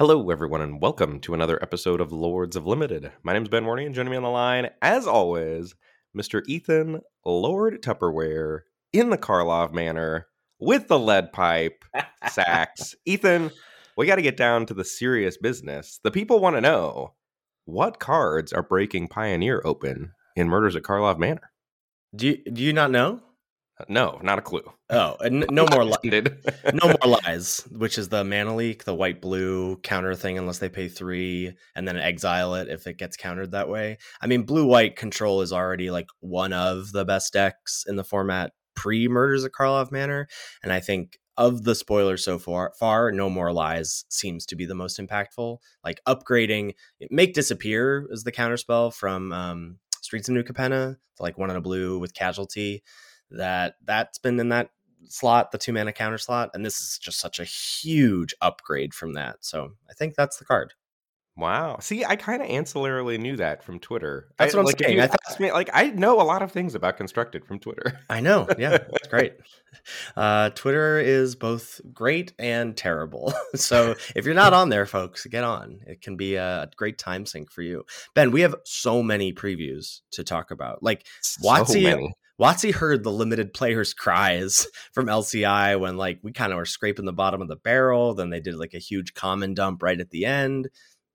Hello, everyone, and welcome to another episode of Lords of Limited. My name is Ben Warney, and joining me on the line, as always, Mr. Ethan Lord Tupperware in the Karlov Manor with the lead pipe Saks. Ethan, we got to get down to the serious business. The people want to know what cards are breaking Pioneer open in Murders at Karlov Manor. Do you, do you not know? No, not a clue. Oh, and no more li- Intended. no more lies, which is the mana leak, the white blue counter thing, unless they pay three and then exile it if it gets countered that way. I mean, blue white control is already like one of the best decks in the format pre Murders at Karlov Manor, and I think of the spoilers so far, far no more lies seems to be the most impactful. Like upgrading, make disappear is the counter spell from um, Streets of New Capenna, to like one in a blue with casualty. That that's been in that slot, the two mana counter slot, and this is just such a huge upgrade from that. So I think that's the card. Wow. See, I kind of ancillarily knew that from Twitter. That's I, what I'm like, saying. I thought- me, like I know a lot of things about constructed from Twitter. I know, yeah, it's great. Uh, Twitter is both great and terrible. so if you're not on there, folks, get on. It can be a great time sink for you. Ben, we have so many previews to talk about. Like WotC-. WotC heard the limited players' cries from LCI when like we kind of were scraping the bottom of the barrel. Then they did like a huge common dump right at the end.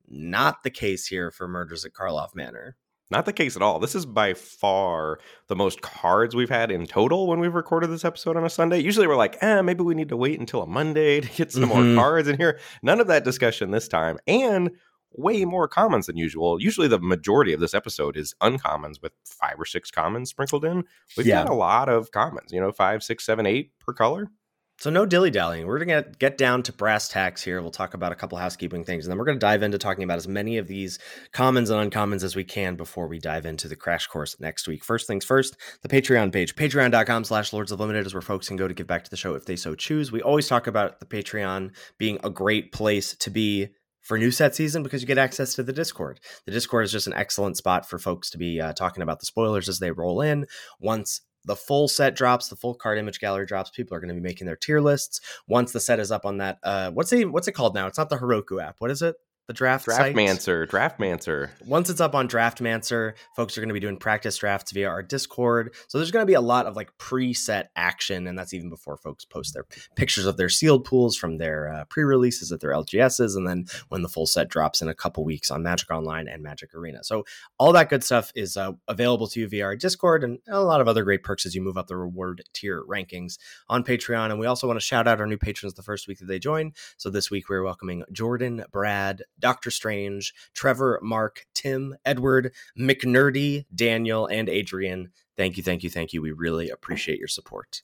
Not the case here for Murders at Karlov Manor. Not the case at all. This is by far the most cards we've had in total when we've recorded this episode on a Sunday. Usually we're like, eh, maybe we need to wait until a Monday to get some Mhm. more cards in here. None of that discussion this time. And way more commons than usual. Usually the majority of this episode is uncommons with five or six commons sprinkled in. We've Yeah. got a lot of commons, you know, five, six, seven, eight per color. So no dilly dallying. We're gonna get, get down to brass tacks here. We'll talk about a couple housekeeping things, and then we're gonna dive into talking about as many of these commons and uncommons as we can before we dive into the crash course next week. First things first, the Patreon page. Patreon.com slash Lords of Limited is where folks can go to give back to the show if they so choose. We always talk about the Patreon being a great place to be for new set season because you get access to the Discord. The Discord is just an excellent spot for folks to be uh, talking about the spoilers as they roll in. Once the full set drops, the full card image gallery drops, people are going to be making their tier lists. Once the set is up on that, uh, what's it, what's it called now? It's not the Heroku app. What is it? The draft site? Draftmancer, Draftmancer. Once it's up on Draftmancer, folks are going to be doing practice drafts via our Discord. So there's going to be a lot of like preset action, and that's even before folks post their pictures of their sealed pools from their uh, pre-releases at their LGSs, and then when the full set drops in a couple weeks on Magic Online and Magic Arena. So all that good stuff is uh, available to you via our Discord, and a lot of other great perks as you move up the reward tier rankings on Patreon. And we also want to shout out our new patrons the first week that they join. So this week we're welcoming Jordan, Brad, Doctor Strange, Trevor, Mark, Tim, Edward, McNerdy, Daniel, and Adrian. Thank you, thank you, thank you. We really appreciate your support.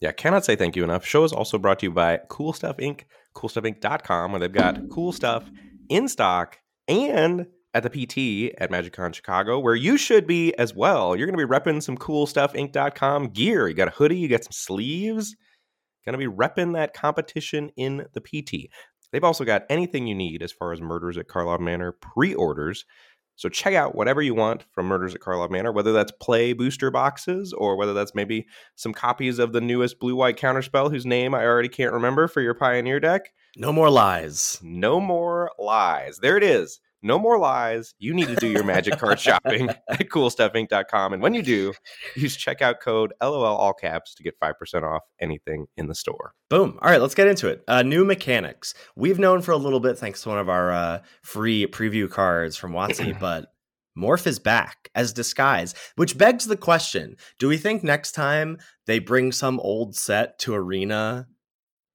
Yeah, cannot say thank you enough. Show is also brought to you by Cool Stuff Inc., coolstuffinc.com, where they've got cool stuff in stock and at the PT at MagicCon Chicago, where you should be as well. You're going to be repping some coolstuffinc.com gear. You got a hoodie, you got some sleeves. Going to be repping that competition in the PT. They've also got anything you need as far as Murders at Karlov Manor pre orders. So check out whatever you want from Murders at Karlov Manor, whether that's play booster boxes or whether that's maybe some copies of the newest blue white counterspell whose name I already can't remember for your Pioneer deck. No more lies. No more lies. There it is. No more lies. You need to do your magic card shopping at coolstuffinc.com. And when you do, use checkout code LOL all caps to get 5% off anything in the store. Boom. All right, let's get into it. Uh, new mechanics. We've known for a little bit, thanks to one of our uh, free preview cards from WotC, but Morph is back as disguise, which begs the question do we think next time they bring some old set to Arena?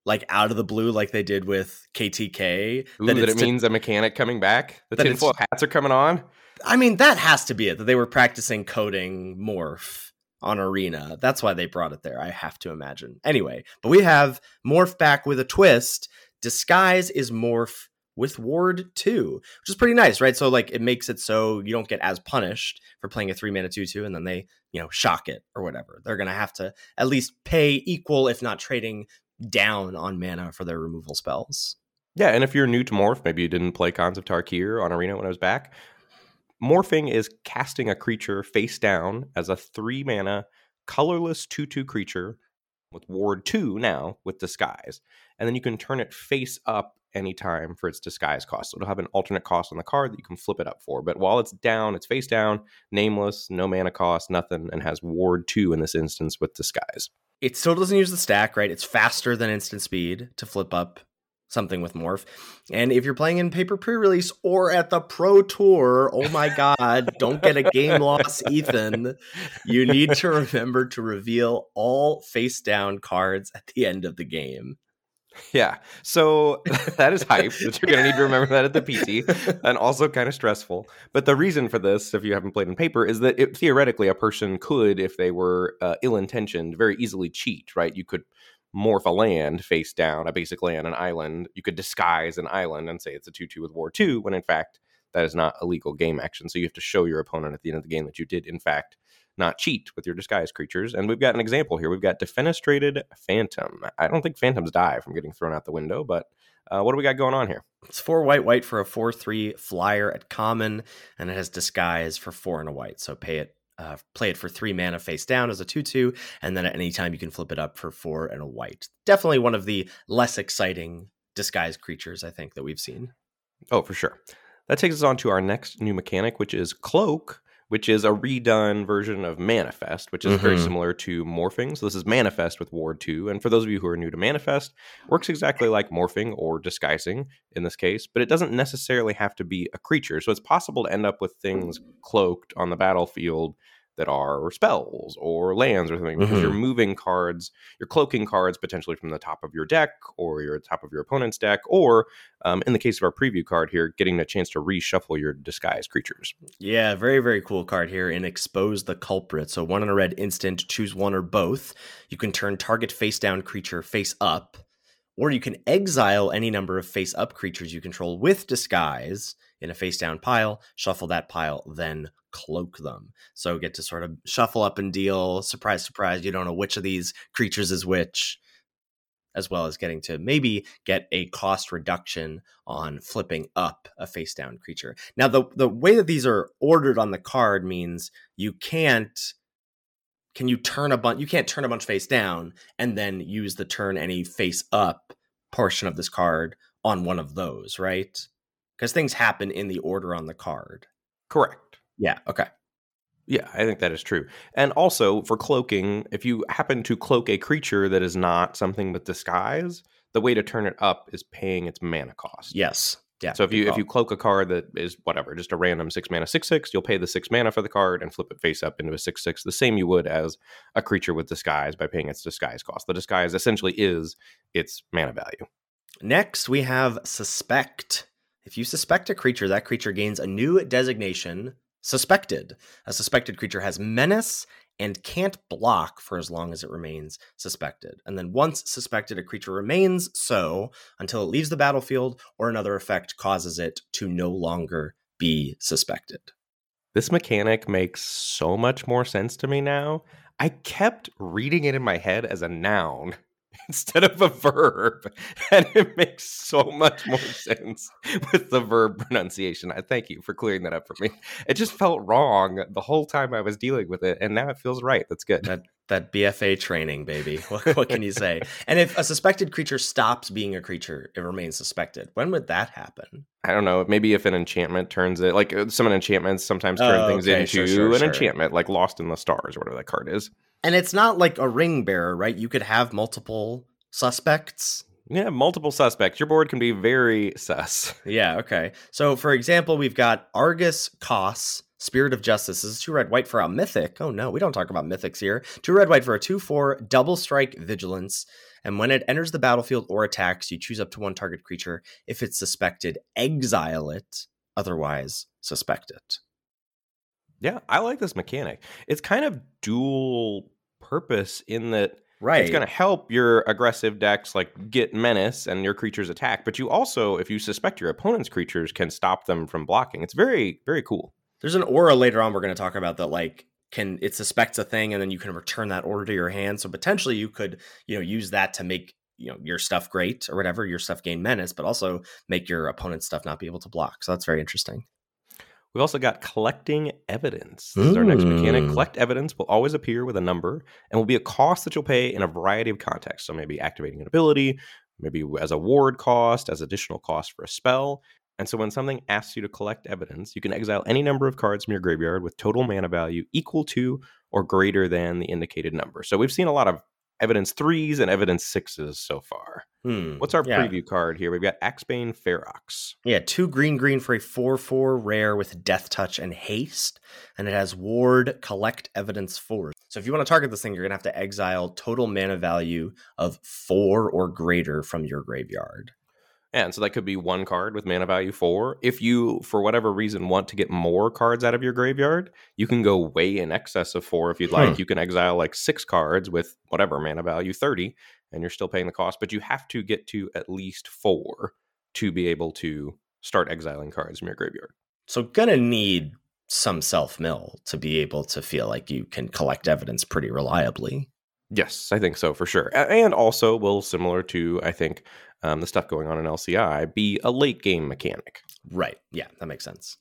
Like out of the blue, like they did with KTK. Ooh, that, it's it to- means a mechanic coming back? The That tinfoil hats are coming on? I mean, that has to be it. That they were practicing coding morph on Arena. That's why they brought it there. I have to imagine. Anyway, but we have morph back with a twist. Disguise is morph with Ward 2, which is pretty nice, right? So like it makes it so you don't get as punished for playing a 3 mana 2 2 and then they, you know, shock it or whatever. They're going to have to at least pay equal if not trading down on mana for their removal spells. Yeah, and if you're new to Morph, maybe you didn't play Khans of Tarkir on Arena when I was back. Morphing is casting a creature face down as a three mana colorless 2 2 creature with Ward 2 now with Disguise. And then you can turn it face up any time for its disguise cost. So it'll have an alternate cost on the card that you can flip it up for. But while it's down, it's face down, nameless, no mana cost, nothing, and has ward two in this instance with disguise. It still doesn't use the stack, right? It's faster than instant speed to flip up something with morph. And if you're playing in paper pre-release or at the pro tour, oh my god, don't get a game loss, Ethan. You need to remember to reveal all face down cards at the end of the game. Yeah. So that is hype that you're going to need to remember that at the PT and also kind of stressful. But the reason for this, if you haven't played in paper, is that it, theoretically a person could, if they were uh, ill intentioned, very easily cheat, right? You could morph a land face down, a basic land, an island. You could disguise an island and say it's a 2 2 with Ward 2, when in fact that is not a legal game action. So you have to show your opponent at the end of the game that you did, in fact, not cheat with your disguise creatures. And we've got an example here. We've got Defenestrated Phantom. I don't think Phantoms die from getting thrown out the window, but uh, what do we got going on here? It's four white, white for a 4 3 flyer at common, and it has disguise for four and a white. So pay it uh, play it for three mana face down as a 2 2, and then at any time you can flip it up for four and a white. Definitely one of the less exciting disguised creatures, I think, that we've seen. Oh, for sure. That takes us on to our next new mechanic, which is Cloak, which is a redone version of Manifest, which is mm-hmm. very similar to Morphing. So this is Manifest with Ward 2. And for those of you who are new to Manifest, works exactly like Morphing or Disguising in this case, but it doesn't necessarily have to be a creature. So it's possible to end up with things cloaked on the battlefield that are spells or lands or something because mm-hmm. you're moving cards, you're cloaking cards potentially from the top of your deck or your top of your opponent's deck, or um, in the case of our preview card here, getting a chance to reshuffle your disguised creatures. Yeah, very very cool card here in expose the culprit. So one in a red instant, choose one or both. You can turn target face down creature face up, or you can exile any number of face up creatures you control with disguise in a face down pile, shuffle that pile, then cloak them. So get to sort of shuffle up and deal. Surprise, surprise, you don't know which of these creatures is which, as well as getting to maybe get a cost reduction on flipping up a face down creature. Now, the, the way that these are ordered on the card means you can't. Can you turn a bunch? You can't turn a bunch face down and then use the turn any face up portion of this card on one of those, right? Because things happen in the order on the card. Correct. Yeah. Okay. Yeah, I think that is true. And also for cloaking, if you happen to cloak a creature that is not something with disguise, the way to turn it up is paying its mana cost. Yes. Yeah. So if you if you cloak a card that is whatever, just a random six mana six six, you'll pay the six mana for the card and flip it face up into a six six, the same you would as a creature with disguise by paying its disguise cost. The disguise essentially is its mana value. Next, we have suspect. If you suspect a creature, that creature gains a new designation Suspected. A suspected creature has menace and can't block for as long as it remains suspected. And then once suspected, a creature remains so until it leaves the battlefield or another effect causes it to no longer be suspected. This mechanic makes so much more sense to me now. I kept reading it in my head as a noun instead of a verb. And it makes so much more sense with the verb pronunciation. I thank you for clearing that up for me. It just felt wrong the whole time I was dealing with it, and now it feels right. That's good. That that BFA training, baby. What, what can you say? and if a suspected creature stops being a creature, it remains suspected. When would that happen? I don't know. Maybe if an enchantment turns it, like uh, some enchantments sometimes turn oh, things okay. into sure, sure, an sure. enchantment, like Lost in the Stars or whatever that card is. And it's not like a ring bearer, right? You could have multiple suspects. Yeah, multiple suspects. Your board can be very sus. Yeah, okay. So, for example, we've got Agrus Kos, Spirit of Justice. This is two red white for a mythic. Oh no, we don't talk about mythics here. Two red white for a 2 4 double strike vigilance. And when it enters the battlefield or attacks, you choose up to one target creature. If it's suspected, exile it. Otherwise, suspect it. Yeah, I like this mechanic. It's kind of dual purpose in that right it's going to help your aggressive decks like get menace and your creatures attack but you also if you suspect your opponent's creatures can stop them from blocking. It's very very cool. There's an aura later on we're going to talk about that like can it suspects a thing and then you can return that order to your hand so potentially you could you know use that to make you know your stuff great or whatever your stuff gain menace but also make your opponent's stuff not be able to block so that's very interesting We've also got collecting evidence. This mm. is our next mechanic. Collect evidence will always appear with a number and will be a cost that you'll pay in a variety of contexts. So maybe activating an ability, maybe as a ward cost, as additional cost for a spell. And so when something asks you to collect evidence, you can exile any number of cards from your graveyard with total mana value equal to or greater than the indicated number. So we've seen a lot of evidence threes and evidence sixes so far. Hmm. What's our yeah. preview card here? We've got Axebane Ferox. Yeah, two green green for a 4 4 rare with Death Touch and Haste. And it has Ward, Collect Evidence 4. So if you want to target this thing, you're going to have to exile total mana value of 4 or greater from your graveyard. And so that could be one card with mana value four. If you, for whatever reason, want to get more cards out of your graveyard, you can go way in excess of four if you'd like. Hmm. You can exile like six cards with whatever mana value, 30, and you're still paying the cost. But you have to get to at least four to be able to start exiling cards from your graveyard. So gonna need some self mill to be able to feel like you can collect evidence pretty reliably. Yes, I think so for sure. And also will, similar to, I think, um, the stuff going on in LCI, be a late game mechanic. Right. Yeah, that makes sense.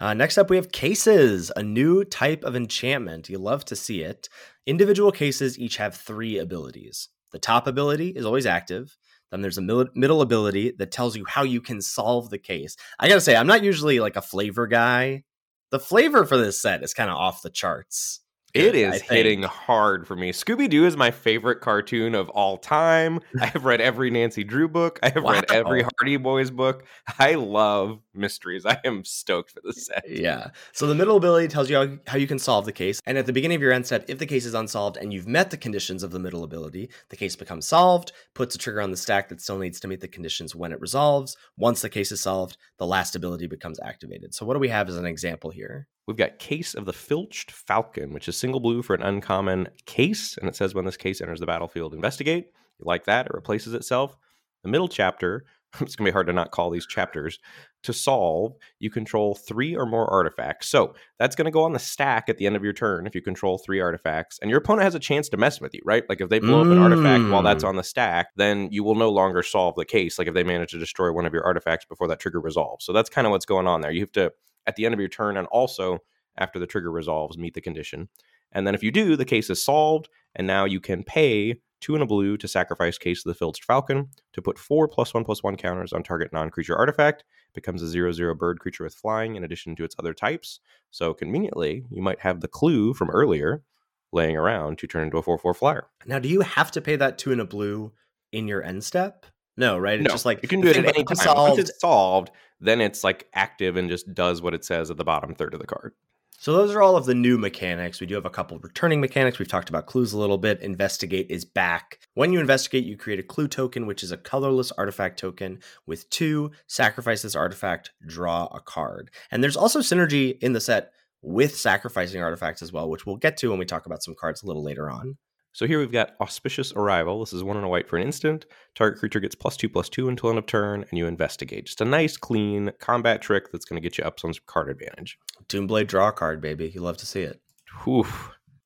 Uh, next up, we have cases, a new type of enchantment. You love to see it. Individual cases each have three abilities. The top ability is always active. Then there's a middle ability that tells you how you can solve the case. I gotta say, I'm not usually like a flavor guy. The flavor for this set is kind of off the charts. It is hitting hard for me. Scooby Doo is my favorite cartoon of all time. I have read every Nancy Drew book. I have read every Hardy Boys book. I love mysteries. I am stoked for this set. Yeah. So the middle ability tells you how, how you can solve the case. And at the beginning of your end step, if the case is unsolved and you've met the conditions of the middle ability, the case becomes solved, puts a trigger on the stack that still needs to meet the conditions when it resolves. Once the case is solved, the last ability becomes activated. So what do we have as an example here? We've got Case of the Filched Falcon, which is single blue for an uncommon case. And it says when this case enters the battlefield, investigate. You like that? It replaces itself. The middle chapter, it's going to be hard to not call these chapters. To solve, you control three or more artifacts. So that's going to go on the stack at the end of your turn if you control three artifacts. And your opponent has a chance to mess with you, right? Like if they blow up an artifact while that's Mm. on the stack, then you will no longer solve the case. Like if they manage to destroy one of your artifacts before that trigger resolves. So that's kind of what's going on there. You have to, at the end of your turn, and also after the trigger resolves, meet the condition. And then if you do, the case is solved, and now you can pay two and a blue to sacrifice Case of the Filched Falcon to put four plus one plus one counters on target non creature artifact. Becomes a zero zero bird creature with flying in addition to its other types. So conveniently, you might have the clue from earlier laying around to turn into a 4 4 flyer. Now, do you have to pay that two and a blue in your end step? No, right? It's No, just like you can do it at any time. Once it's solved, then it's like active and just does what it says at the bottom third of the card. So those are all of the new mechanics. We do have a couple of returning mechanics. We've talked about clues a little bit. Investigate is back. When you investigate, you create a clue token, which is a colorless artifact token with two. Sacrifice this artifact, draw a card. And there's also synergy in the set with sacrificing artifacts as well, which we'll get to when we talk about some cards a little later on. So here we've got Auspicious Arrival. This is one and a white for an instant. Target creature gets plus two plus two until end of turn, and you investigate. Just a nice, clean combat trick that's going to get you up some card advantage. Doomblade draw card, baby. You love to see it. Whew.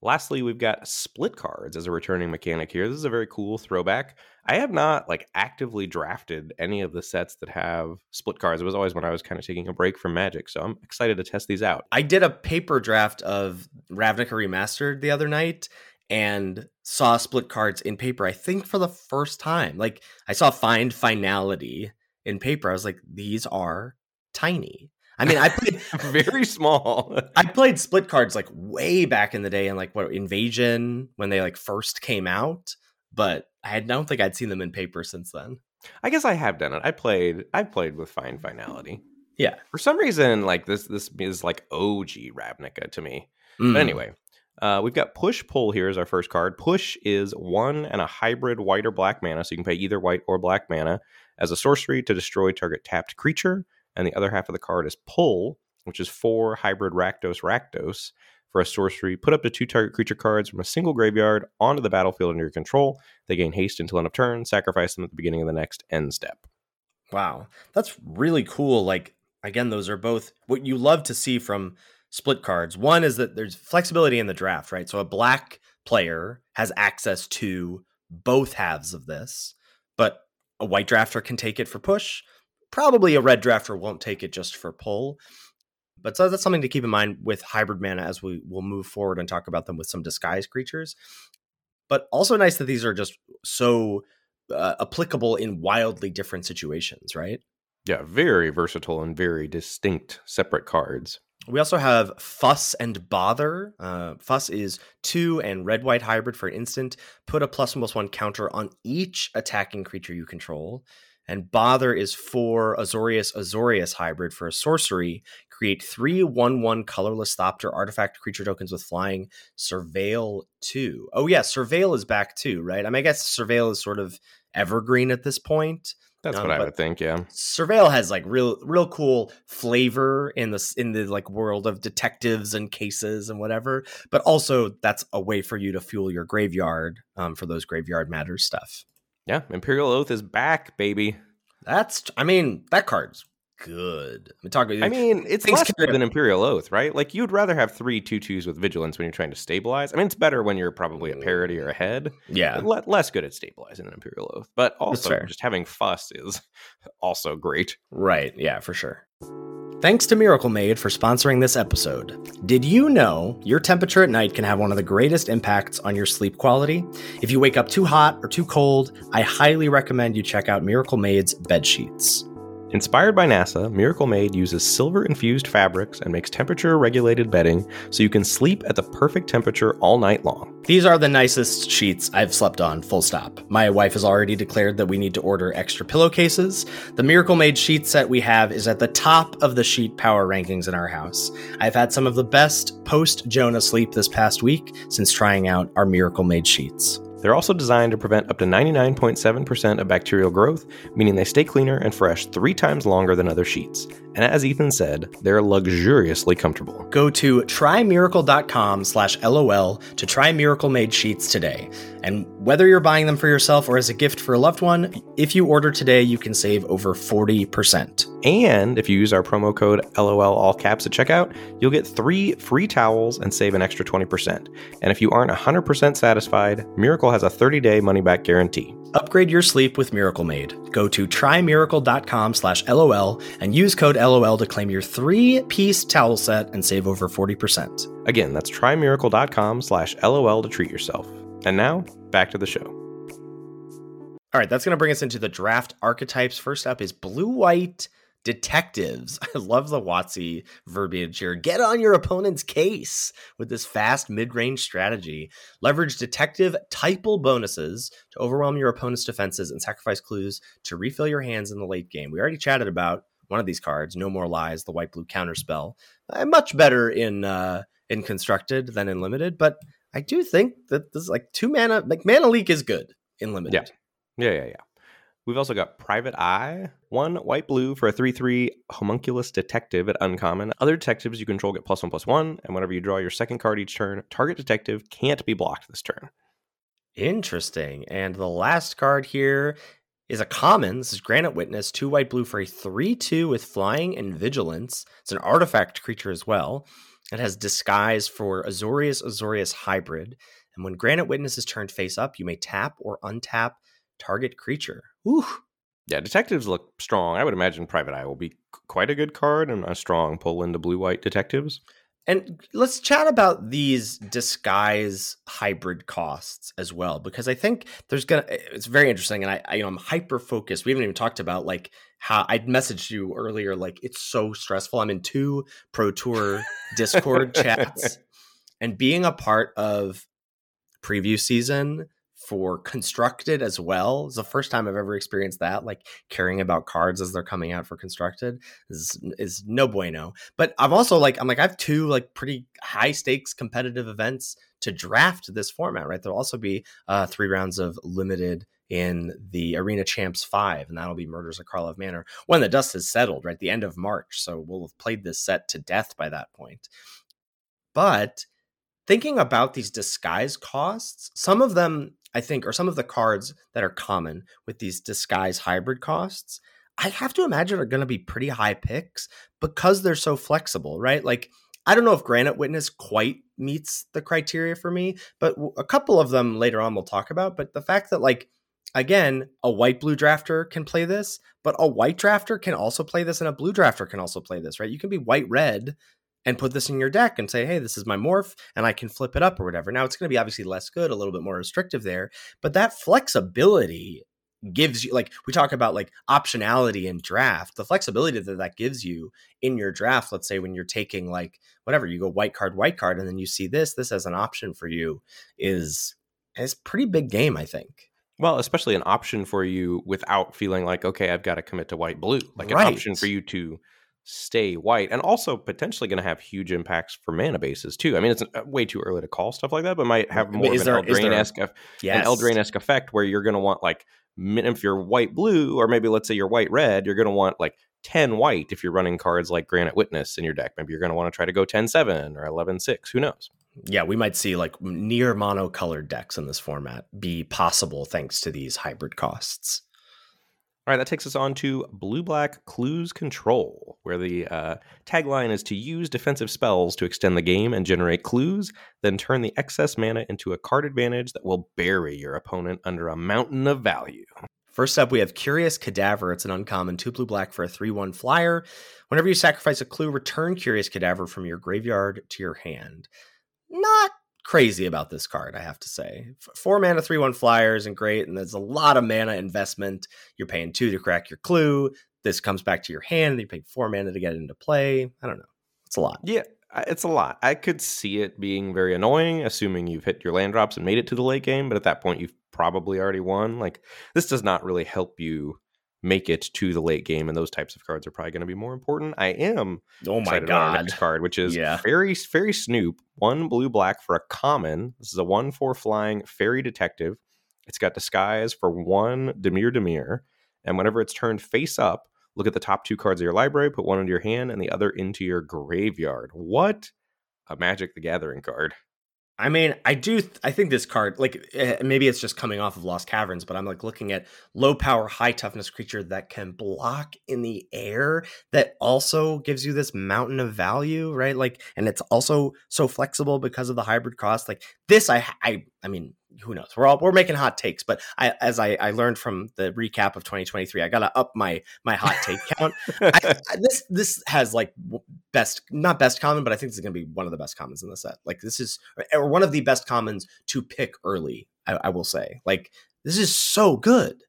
Lastly, we've got split cards as a returning mechanic here. This is a very cool throwback. I have not like actively drafted any of the sets that have split cards. It was always when I was kind of taking a break from Magic, so I'm excited to test these out. I did a paper draft of Ravnica Remastered the other night and saw split cards in paper, I think for the first time. Like I saw Find Finality in paper. I was like, these are tiny. I mean, I played very small. I played split cards like way back in the day in like what Invasion when they like first came out, but I had- don't think I'd seen them in paper since then. I guess I have done it. I played. I played with Find Finality. Yeah. For some reason, like this, this is like OG Ravnica to me. Mm. But anyway, uh, we've got push pull here as our first card. Push is one and a hybrid white or black mana, so you can pay either white or black mana as a sorcery to destroy target tapped creature. And the other half of the card is pull, which is four hybrid Rakdos Rakdos for a sorcery. Put up to two target creature cards from a single graveyard onto the battlefield under your control. They gain haste until end of turn. Sacrifice them at the beginning of the next end step. Wow. That's really cool. Like, again, those are both what you love to see from split cards. One is that there's flexibility in the draft, right? So a black player has access to both halves of this, but a white drafter can take it for push. Probably a red drafter won't take it just for pull. But so that's something to keep in mind with hybrid mana as we will move forward and talk about them with some disguise creatures. But also nice that these are just so uh, applicable in wildly different situations, right? Yeah, very versatile and very distinct separate cards. We also have Fuss and Bother. Uh, Fuss is two and red white hybrid for an instant. Put a plus one plus one counter on each attacking creature you control. And Bother is four Azorius Azorius hybrid for a sorcery. Create three 1 1 colorless Thopter artifact creature tokens with flying. Surveil 2. Oh, yeah, Surveil is back too, right? I mean, I guess Surveil is sort of evergreen at this point. That's Um, what I would think. Yeah. Surveil has like real real cool flavor in the in the like world of detectives and cases and whatever, but also that's a way for you to fuel your graveyard um, for those graveyard matters stuff. Yeah. Imperial Oath is back, baby. That's I mean that card's good. I mean, talk I mean, it's Things less good than Imperial Oath, right? Like you'd rather have three two twos with vigilance when you're trying to stabilize. I mean, it's better when you're probably a parity or ahead. yeah, le- less good at stabilizing than Imperial Oath. But also, just having fuss is also great. Right, yeah, for sure. Thanks to Miracle Made for sponsoring this episode. Did you know your temperature at night can have one of the greatest impacts on your sleep quality? If you wake up too hot or too cold, I highly recommend you check out Miracle Made's bed sheets. Inspired by NASA, Miracle Made uses silver infused fabrics and makes temperature regulated bedding so you can sleep at the perfect temperature all night long. These are the nicest sheets I've slept on, full stop. My wife has already declared that we need to order extra pillowcases. The Miracle Made sheet set we have is at the top of the sheet power rankings in our house. I've had some of the best post Jonah sleep this past week since trying out our Miracle Made sheets. They're also designed to prevent up to 99.7% of bacterial growth, meaning they stay cleaner and fresh three times longer than other sheets. And as Ethan said, they're luxuriously comfortable. Go to trymiracle.com slash LOL to try Miracle Made sheets today. And whether you're buying them for yourself or as a gift for a loved one, if you order today, you can save over 40%. And if you use our promo code LOL all caps at checkout, you'll get three free towels and save an extra 20%. And if you aren't 100% satisfied, Miracle has a 30 day money back guarantee. Upgrade your sleep with Miracle Made. Go to trymiracle.com slash LOL and use code LOL to claim your three-piece towel set and save over 40%. Again, that's trymiracle.com slash LOL to treat yourself. And now, back to the show. All right, that's going to bring us into the draft archetypes. First up is blue-white detectives. I love the WotC verbiage here. Get on your opponent's case with this fast mid-range strategy. Leverage detective typal bonuses to overwhelm your opponent's defenses and sacrifice clues to refill your hands in the late game. We already chatted about one of these cards, No More Lies, the white blue counterspell. Uh, much better in uh, in constructed than in limited, but I do think that this is like two mana like mana leak is good in limited. Yeah, yeah, yeah. We've also got Private Eye, one white blue for a 3 3 homunculus detective at uncommon. Other detectives you control get plus one plus one, and whenever you draw your second card each turn, target detective can't be blocked this turn. Interesting. And the last card here is a common. This is Granite Witness, two white blue for a 3 2 with flying and vigilance. It's an artifact creature as well. It has disguise for Azorius Azorius hybrid. And when Granite Witness is turned face up, you may tap or untap target creature. Ooh. Yeah, detectives look strong. I would imagine Private Eye will be quite a good card and a strong pull into blue white detectives. And let's chat about these disguise hybrid costs as well, because I think there's gonna. It's very interesting, and I, I you know I'm hyper focused. We haven't even talked about like how I'd messaged you earlier. Like it's so stressful. I'm in two Pro Tour Discord chats, and being a part of preview season for constructed as well it's the first time I've ever experienced that. Like caring about cards as they're coming out for constructed is is no bueno. But I'm also like I'm like I have two like pretty high stakes competitive events to draft this format. Right, there'll also be uh, three rounds of limited in the Arena Champs Five, and that'll be Murders of Karlov Manor when the dust has settled. Right, the end of March, so we'll have played this set to death by that point. But thinking about these disguise costs, some of them I think, are some of the cards that are common with these disguise hybrid costs. I have to imagine are going to be pretty high picks because they're so flexible, right? Like, I don't know if Granite Witness quite meets the criteria for me, but a couple of them later on we'll talk about. But the fact that, like, again, a white blue drafter can play this, but a white drafter can also play this, and a blue drafter can also play this, right? You can be white red and put this in your deck and say, hey, this is my morph, and I can flip it up or whatever. Now, it's going to be obviously less good, a little bit more restrictive there, but that flexibility gives you like we talk about like optionality in draft. The flexibility that that gives you in your draft let's say when you're taking like whatever you go white card white card and then you see this this as an option for you is is pretty big game i think. Well especially an option for you without feeling like okay i've got to commit to white blue like an option for you to stay white and also potentially going to have huge impacts for mana bases too. I mean it's uh, way too early to call stuff like that but might have more is of there- an eldraine-esque eff- yes. An eldraine-esque effect where you're going to want like if you're white blue or maybe let's say you're white red you're going to want like 10 white if you're running cards like granite witness in your deck. Maybe you're going to want to try to go 10-7 or 11-6 who knows? Yeah we might see like near monocolored decks in this format be possible thanks to these hybrid costs All right, that takes us on to Blue Black Clues Control, where the uh, tagline is to use defensive spells to extend the game and generate clues, then turn the excess mana into a card advantage that will bury your opponent under a mountain of value. First up, we have Curious Cadaver. It's an uncommon 2 blue black for a 3 1 flyer. Whenever you sacrifice a clue, return Curious Cadaver from your graveyard to your hand. Not crazy about this card, I have to say. Four mana, 3 1 flyer isn't great, and there's a lot of mana investment. You're paying two to crack your clue. This comes back to your hand, and you pay four mana to get it into play. I don't know. It's a lot. Yeah, it's a lot. I could see it being very annoying, assuming you've hit your land drops and made it to the late game, but at that point, you've probably already won. Like, this does not really help you make it to the late game, and those types of cards are probably going to be more important. I am Oh my excited about our god. next card, which is Yeah. Fairy Faerie Snoop, one blue black for a common. This is a one four flying fairy detective. It's got disguise for one Dimir Dimir, and whenever it's turned face up, look at the top two cards of your library, put one into your hand and the other into your graveyard. What a Magic the Gathering card! I mean, I do. Th- I think this card, like, eh, maybe it's just coming off of Lost Caverns, but I'm like looking at low power, high toughness creature that can block in the air. That also gives you this mountain of value, right? Like, and it's also so flexible because of the hybrid cost. Like this, I, I, I mean, who knows? We're all we're making hot takes, but I, as I, I learned from the recap of 2023, I gotta up my my hot take count. I, I, this this has like best not best common, but I think this is gonna be one of the best commons in the set. Like this is or one of the best commons to pick early. I, I will say, like this is so good.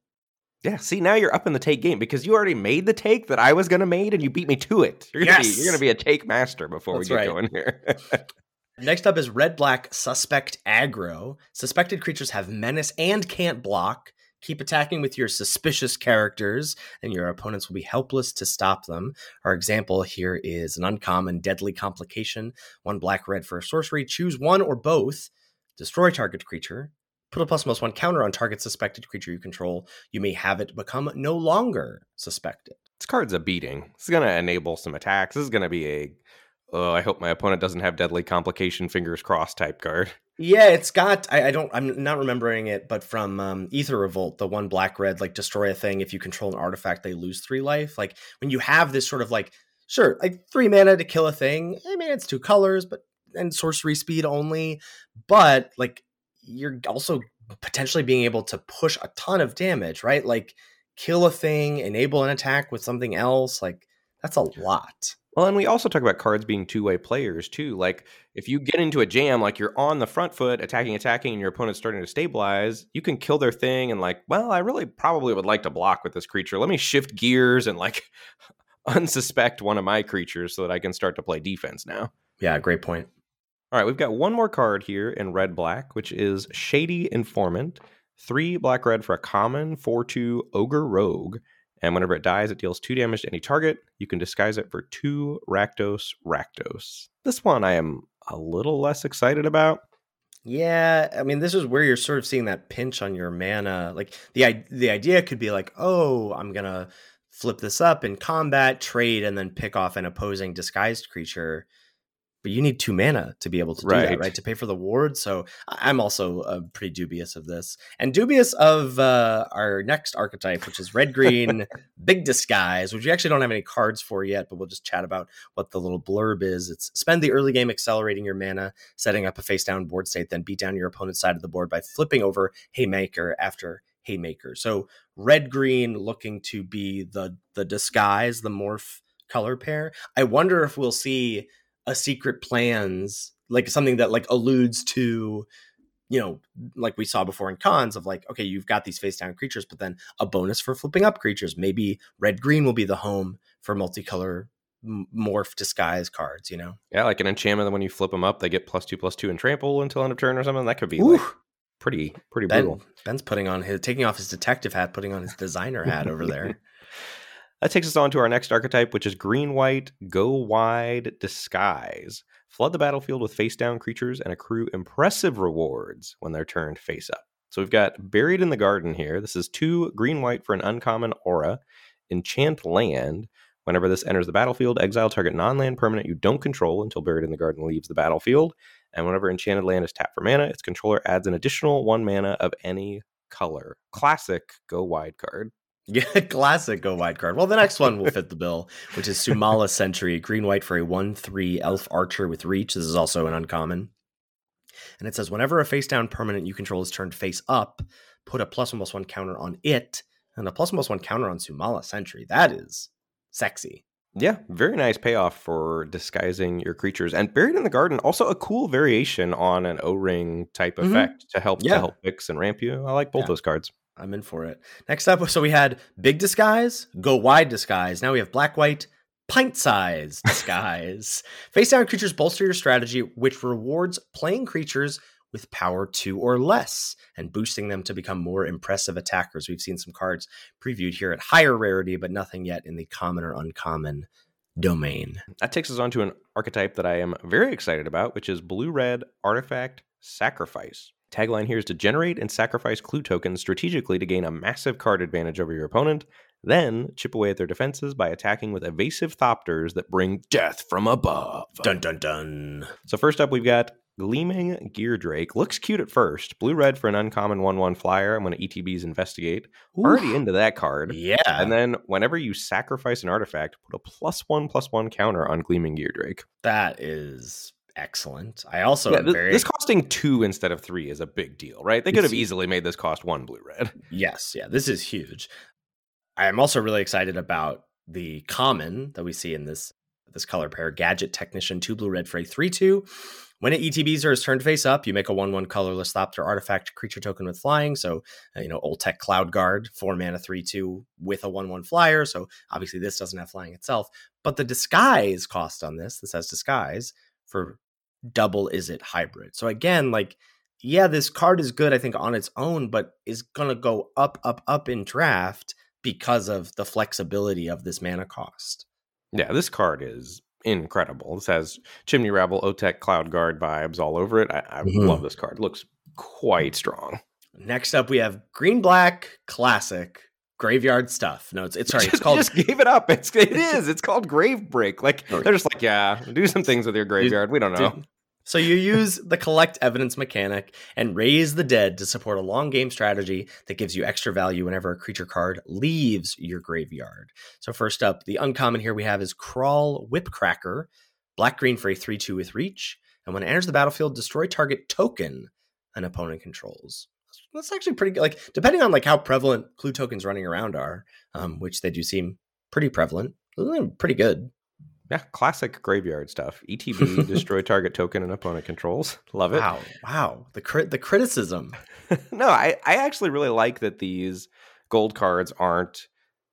Yeah, see now you're up in the take game because you already made the take that I was going to make, and you beat me to it. You're gonna be Yes! you're gonna be a take master before That's we get right. going here. Next up is red black suspect aggro. Suspected creatures have menace and can't block. Keep attacking with your suspicious characters, and your opponents will be helpless to stop them. Our example here is an uncommon deadly complication. One black red for a sorcery. Choose one or both. Destroy target creature. Put a plus plus one counter on target suspected creature you control. You may have it become no longer suspected. this card's a beating. This is going to enable some attacks. This is going to be a, oh, I hope my opponent doesn't have deadly complication, fingers crossed type card. Yeah, it's got. I, I don't. I'm not remembering it, but from um, Aether Revolt, the one black red like destroy a thing. If you control an artifact, they lose three life. Like when you have this sort of like, sure, like three mana to kill a thing. I mean, it's two colors, but and sorcery speed only. But like you're also potentially being able to push a ton of damage, right? Like kill a thing, enable an attack with something else. Like that's a lot. Well, and we also talk about cards being two way players too. Like if you get into a jam, like you're on the front foot, attacking, attacking, and your opponent's starting to stabilize, you can kill their thing and like, well, I really probably would like to block with this creature. Let me shift gears and like unsuspect one of my creatures so that I can start to play defense now. Yeah, great point. All right, we've got one more card here in red black, which is Shady Informant. Three black red for a common, 4 2 Ogre Rogue. And whenever it dies, it deals two damage to any target. You can disguise it for two Rakdos Rakdos. This one I am a little less excited about. Yeah, I mean, this is where you're sort of seeing that pinch on your mana. Like the the idea could be like, oh, I'm gonna flip this up in combat, trade, and then pick off an opposing disguised creature. But you need two mana to be able to do that, Right. right? To pay for the ward. So I'm also uh, pretty dubious of this, and dubious of uh, our next archetype, which is red green big disguise, which we actually don't have any cards for yet, but we'll just chat about what the little blurb is. It's spend the early game accelerating your mana setting up a face down board state, then beat down your opponent's side of the board by flipping over Haymaker after Haymaker. So red green looking to be the the disguise, the morph color pair. I wonder if we'll see a secret plans like something that like alludes to you know, like we saw before in Khans of like, okay, you've got these face down creatures, but then a bonus for flipping up creatures. Maybe red green will be the home for multicolor morph disguise cards, you know? Yeah, like an enchantment that when you flip them up, they get plus two plus two and trample until end of turn or something. That could be like pretty pretty ben, brutal. Ben's putting on his taking off his detective hat, putting on his designer hat over there. That takes us on to our next archetype, which is green white, go wide, disguise. Flood the battlefield with face down creatures and accrue impressive rewards when they're turned face up. So we've got Buried in the Garden here. This is two green white for an uncommon aura. Enchant land. Whenever this enters the battlefield, exile target non land permanent you don't control until Buried in the Garden leaves the battlefield. And whenever enchanted land is tapped for mana, its controller adds an additional one mana of any color. Classic go wide card. Yeah, classic go wide card. Well, the next one will fit the bill, which is Sumala Sentry, green white for a 1 3 elf archer with reach. This is also an uncommon. And it says whenever a face down permanent you control is turned face up, put a plus one plus one counter on it and a plus one plus one counter on Sumala Sentry. That is sexy. Yeah, very nice payoff for disguising your creatures. And Buried in the Garden, also a cool variation on an O-ring type mm-hmm. effect to help yeah. to help fix and ramp you. I like both yeah. those cards. I'm in for it. Next up, so we had big disguise, go wide disguise. Now we have black white, pint size disguise. Face down creatures bolster your strategy, which rewards playing creatures with power two or less and boosting them to become more impressive attackers. We've seen some cards previewed here at higher rarity, but nothing yet in the common or uncommon domain. That takes us on to an archetype that I am very excited about, which is blue red artifact sacrifice. Tagline here is to generate and sacrifice clue tokens strategically to gain a massive card advantage over your opponent, then chip away at their defenses by attacking with evasive thopters that bring death from above. Dun dun dun. So first up we've got Gleaming Gear Drake. Looks cute at first. Blue red for an uncommon 1 1 flyer. I'm going to ETBs investigate. Oof. Already into that card. Yeah. And then whenever you sacrifice an artifact, put a plus one plus one counter on Gleaming Gear Drake. That is excellent. I also yeah, very... this costing two instead of three is a big deal, right? They could have easily made this cost one blue red. Yes, yeah, this is huge. I am also really excited about the common that we see in this this color pair, Gadget Technician, two blue red for a three two. When it ETBs or is turned face up, you make a one one colorless Thopter artifact creature token with flying. So uh, you know, Old Tech Cloud Guard, four mana three two with a one one flyer. So obviously this doesn't have flying itself, but the disguise cost on this, this has disguise for double is it hybrid. So again, like, yeah, this card is good, I think, on its own, but is gonna go up, up, up in draft because of the flexibility of this mana cost. Yeah, this card is incredible. This has Chimney Rabble, Otek, Cloud Guard vibes all over it. I, I mm-hmm. love this card. It looks quite strong. Next up, we have Green Black Classic graveyard stuff. No, it's, it's sorry, it's called. just gave it up. It's it is. It's called Grave Break. Like they're just like, yeah, do some things with your graveyard. We don't know. So you use the collect evidence mechanic and raise the dead to support a long game strategy that gives you extra value whenever a creature card leaves your graveyard. So first up, the uncommon here we have is Kraul Whipcracker, black green for a 3-2 with reach, and when it enters the battlefield, destroy target token an opponent controls. That's actually pretty good. Like depending on like how prevalent clue tokens running around are, um, which they do seem pretty prevalent, pretty good. Yeah, classic graveyard stuff. ETB, destroy target token and opponent controls. Love it. Wow, wow. The crit, the criticism. no, I, I actually really like that these gold cards aren't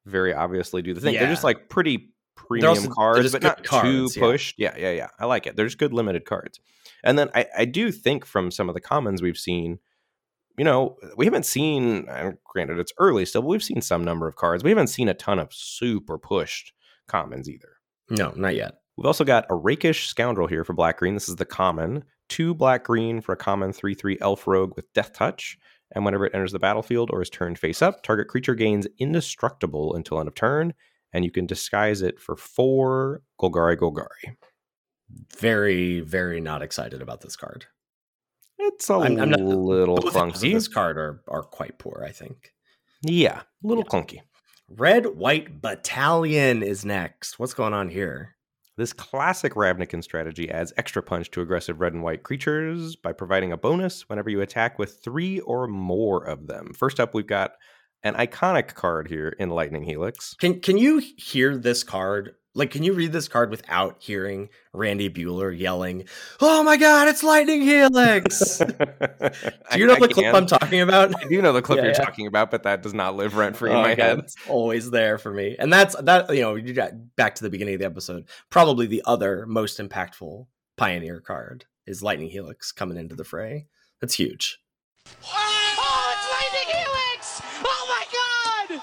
very obviously do the thing. Yeah. They're just like pretty premium also, cards, but not cards, too pushed. Yeah. yeah, yeah, yeah. I like it. They're just good limited cards. And then I, I do think from some of the commons we've seen, you know, we haven't seen, granted it's early still, but we've seen some number of cards. We haven't seen a ton of super pushed commons either. No, not yet. We've also got a rakish scoundrel here for black green. This is the common. Two black green for a common 3 3 elf rogue with death touch. And whenever it enters the battlefield or is turned face up, target creature gains indestructible until end of turn, and you can disguise it for four Golgari Golgari. Very, very not excited about this card. It's a I'm, I'm not, little clunky. This card are, are quite poor, I think. Yeah, a little yeah. clunky. Red White Battalion is next. What's going on here? This classic Ravnican strategy adds extra punch to aggressive red and white creatures by providing a bonus whenever you attack with three or more of them. First up, we've got an iconic card here in Lightning Helix. Can can you hear this card Like, can you read this card without hearing Randy Buehler yelling, "Oh my God, it's Lightning Helix"? do you know I, the I clip can. I'm talking about? I do know the clip Yeah, you're yeah. talking about, but that does not live rent free Oh, in my God, head. It's always there for me, and that's that. You know, you got back to the beginning of the episode. Probably the other most impactful Pioneer card is Lightning Helix coming into the fray. That's huge. Oh, it's Lightning Helix! Oh my god!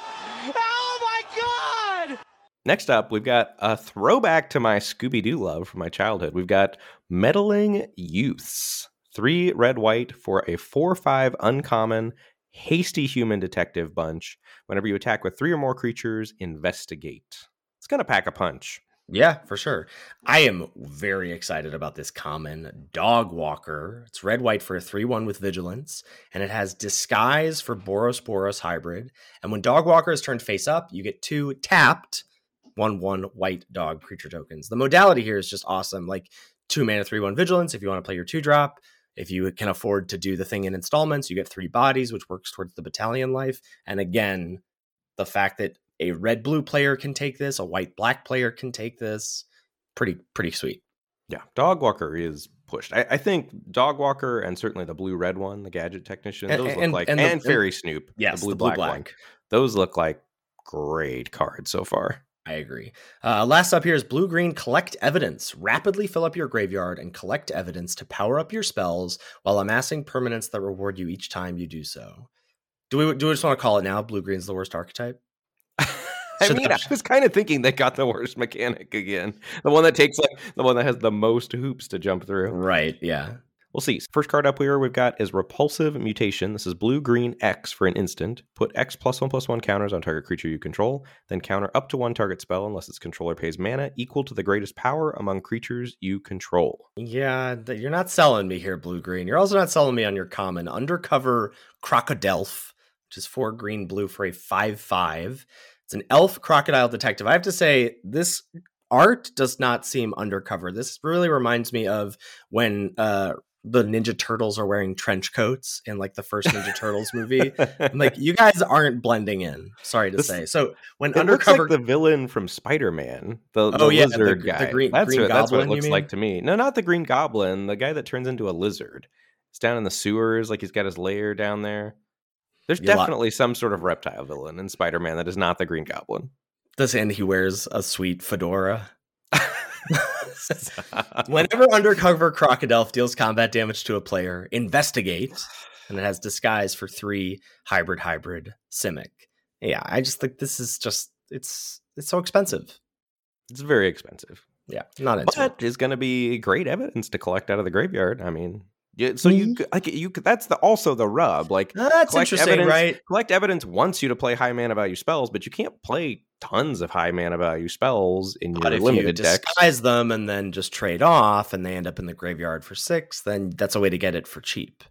Oh my god! Next up, we've got a throwback to my Scooby Doo love from my childhood. We've got Meddling Youths. Three red white for a 4 5 uncommon, hasty human detective bunch. Whenever you attack with three or more creatures, investigate. It's going to pack a punch. Yeah, for sure. I am very excited about this common Dog Walker. It's red white for a 3 1 with vigilance, and it has disguise for Boros Boros hybrid. And when Dog Walker is turned face up, you get two tapped 1 1 white dog creature tokens. The modality here is just awesome. Like two mana, 3 1 vigilance if you want to play your two drop. If you can afford to do the thing in installments, you get three bodies, which works towards the battalion life. And again, the fact that a red blue player can take this, a white black player can take this, pretty pretty sweet. Yeah, Dog Walker is pushed. I, I think Dog Walker and certainly the blue red one, the Gadget Technician, And- those look and- like, and and, the- Faerie Snoop, Yes, the blue black, one. Those look like great cards so far. I agree. Uh, last up here is blue green. Collect evidence. Rapidly fill up your graveyard and collect evidence to power up your spells while amassing permanents that reward you each time you do so. Do we do we just want to call it now? Blue green's the worst archetype. I Should mean, that- I was kind of thinking they got the worst mechanic again. The one that takes like the one that has the most hoops to jump through. Right. Yeah. We'll see. First card up here we've got is Repulsive Mutation. This is blue green X for an instant. Put X plus one plus one counters on target creature you control, then counter up to one target spell unless its controller pays mana equal to the greatest power among creatures you control. Yeah. You're not selling me here, blue green. You're also not selling me on your common undercover Crocodelf, which is four green blue for a five five. It's an elf crocodile detective. I have to say this art does not seem undercover. This really reminds me of when uh the Ninja Turtles are wearing trench coats in like the first Ninja Turtles movie. I'm like, you guys aren't blending in. Sorry to This- say. So when undercover, like the villain from Spider-Man, the, the Oh, yeah, the- lizard the guy. green- that's, green what, that's what it looks like to me. No, not the Green Goblin. The guy that turns into a lizard. He's down in the sewers, like he's got his lair down there. There's You definitely some sort of reptile villain in Spider-Man that is not the Green Goblin. this and he wears a sweet fedora. Whenever undercover crocodile deals combat damage to a player, investigate, and it has disguise for three hybrid hybrid simic. Yeah, I just think this is just it's it's so expensive. it's very expensive, Yeah, not into but is going to be great evidence to collect out of the graveyard. I mean, yeah, so you Mhm. could- like you. could- That's the also the rub. Like That's collect interesting, evidence- right? collect evidence wants you to play high mana value spells, but you can't play tons of high mana value spells in your But if you decks. disguise them and then just trade off, and they end up in the graveyard for six, then that's a way to get it for cheap.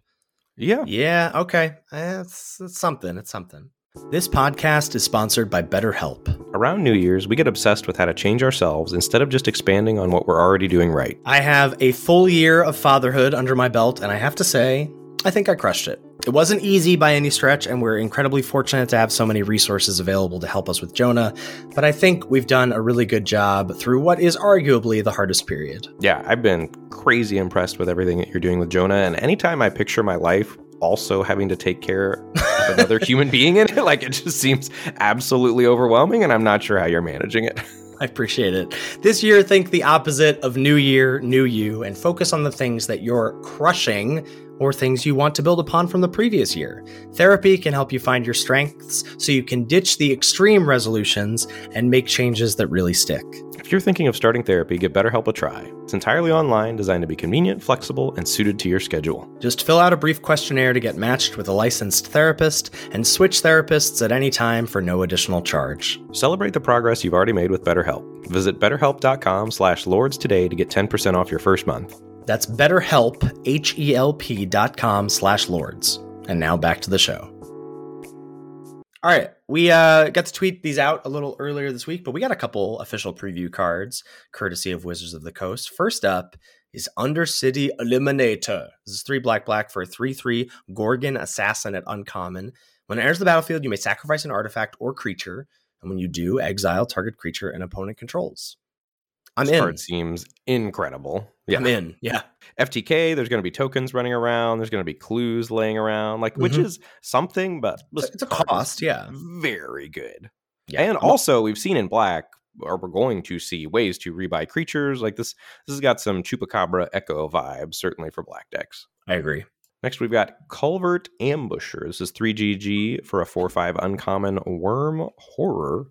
Yeah. Yeah, okay. Eh, It's, it's something. It's something. This podcast is sponsored by BetterHelp. Around New Year's, we get obsessed with how to change ourselves instead of just expanding on what we're already doing right. I have a full year of fatherhood under my belt, and I have to say, I think I crushed it. It wasn't easy by any stretch, and we're incredibly fortunate to have so many resources available to help us with Jonah, but I think we've done a really good job through what is arguably the hardest period. Yeah, I've been crazy impressed with everything that you're doing with Jonah. And anytime I picture my life also having to take care of another human being in it, like it just seems absolutely overwhelming. And I'm not sure how you're managing it. I appreciate it. This year, think the opposite of new year, new you, and focus on the things that you're crushing or things you want to build upon from the previous year. Therapy can help you find your strengths so you can ditch the extreme resolutions and make changes that really stick. If you're thinking of starting therapy, give BetterHelp a try. It's entirely online, designed to be convenient, flexible, and suited to your schedule. Just fill out a brief questionnaire to get matched with a licensed therapist and switch therapists at any time for no additional charge. Celebrate the progress you've already made with BetterHelp. Visit betterhelp.com slash lords today to get 10% off your first month. That's betterhelp, H-E-L-P dot com slash lords. And now back to the show. All right, we uh, got to tweet these out a little earlier this week, but we got a couple official preview cards courtesy of Wizards of the Coast. First up is Undercity Eliminator. This is three black black for a 3 3 Gorgon Assassin at Uncommon. When it enters the battlefield, you may sacrifice an artifact or creature, and when you do, exile target creature an opponent controls. I'm this in. card seems incredible. Yeah. I'm in. Yeah. FTK, there's going to be tokens running around. There's going to be clues laying around, like which Mhm. is something, but It's a cost. Yeah. Very good. Yeah. and also, we've seen in black, or we're going to see ways to rebuy creatures like this. This has got some Chupacabra Echo vibes, certainly for black decks. I agree. Next, we've got Culvert Ambusher. This is 3GG for a 4 5 uncommon worm horror.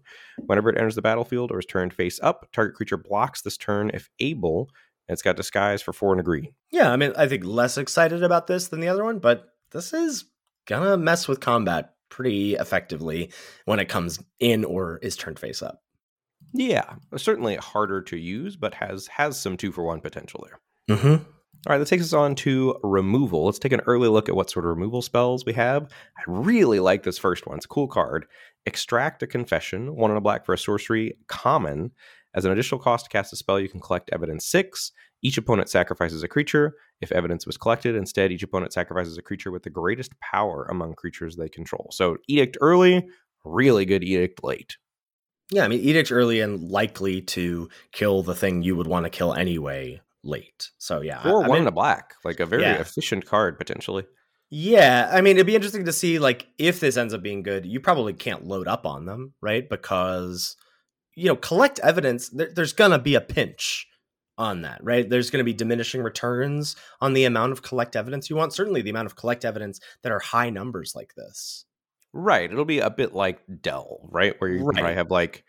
Whenever it enters the battlefield or is turned face up, target creature blocks this turn if able. It's got disguise for 4 and a green. Yeah. I mean, I think less excited about this than the other one, but this is gonna mess with combat pretty effectively when it comes in or is turned face up. Yeah, certainly harder to use, but has has some two for one potential there. Mm-hmm. All right, that takes us on to removal. Let's take an early look at what sort of removal spells we have. I really like this first one. It's a cool card. Extract a confession, one in a black for a sorcery, common. As an additional cost to cast a spell, you can collect evidence six. Each opponent sacrifices a creature. If evidence was collected, instead, each opponent sacrifices a creature with the greatest power among creatures they control. So, edict early, really good edict late. Yeah, I mean, edict early and likely to kill the thing you would want to kill anyway late. So yeah, Or one in- in a black, like a very Yeah. efficient card potentially. Yeah, I mean, it'd be interesting to see like if this ends up being good. You probably can't load up on them, right? Because you know, collect evidence. There, there's gonna be a pinch on that, right? There's gonna be diminishing returns on the amount of collect evidence you want. Certainly, the amount of collect evidence that are high numbers like this. Right. It'll be a bit like Delve, right? Where you can probably have like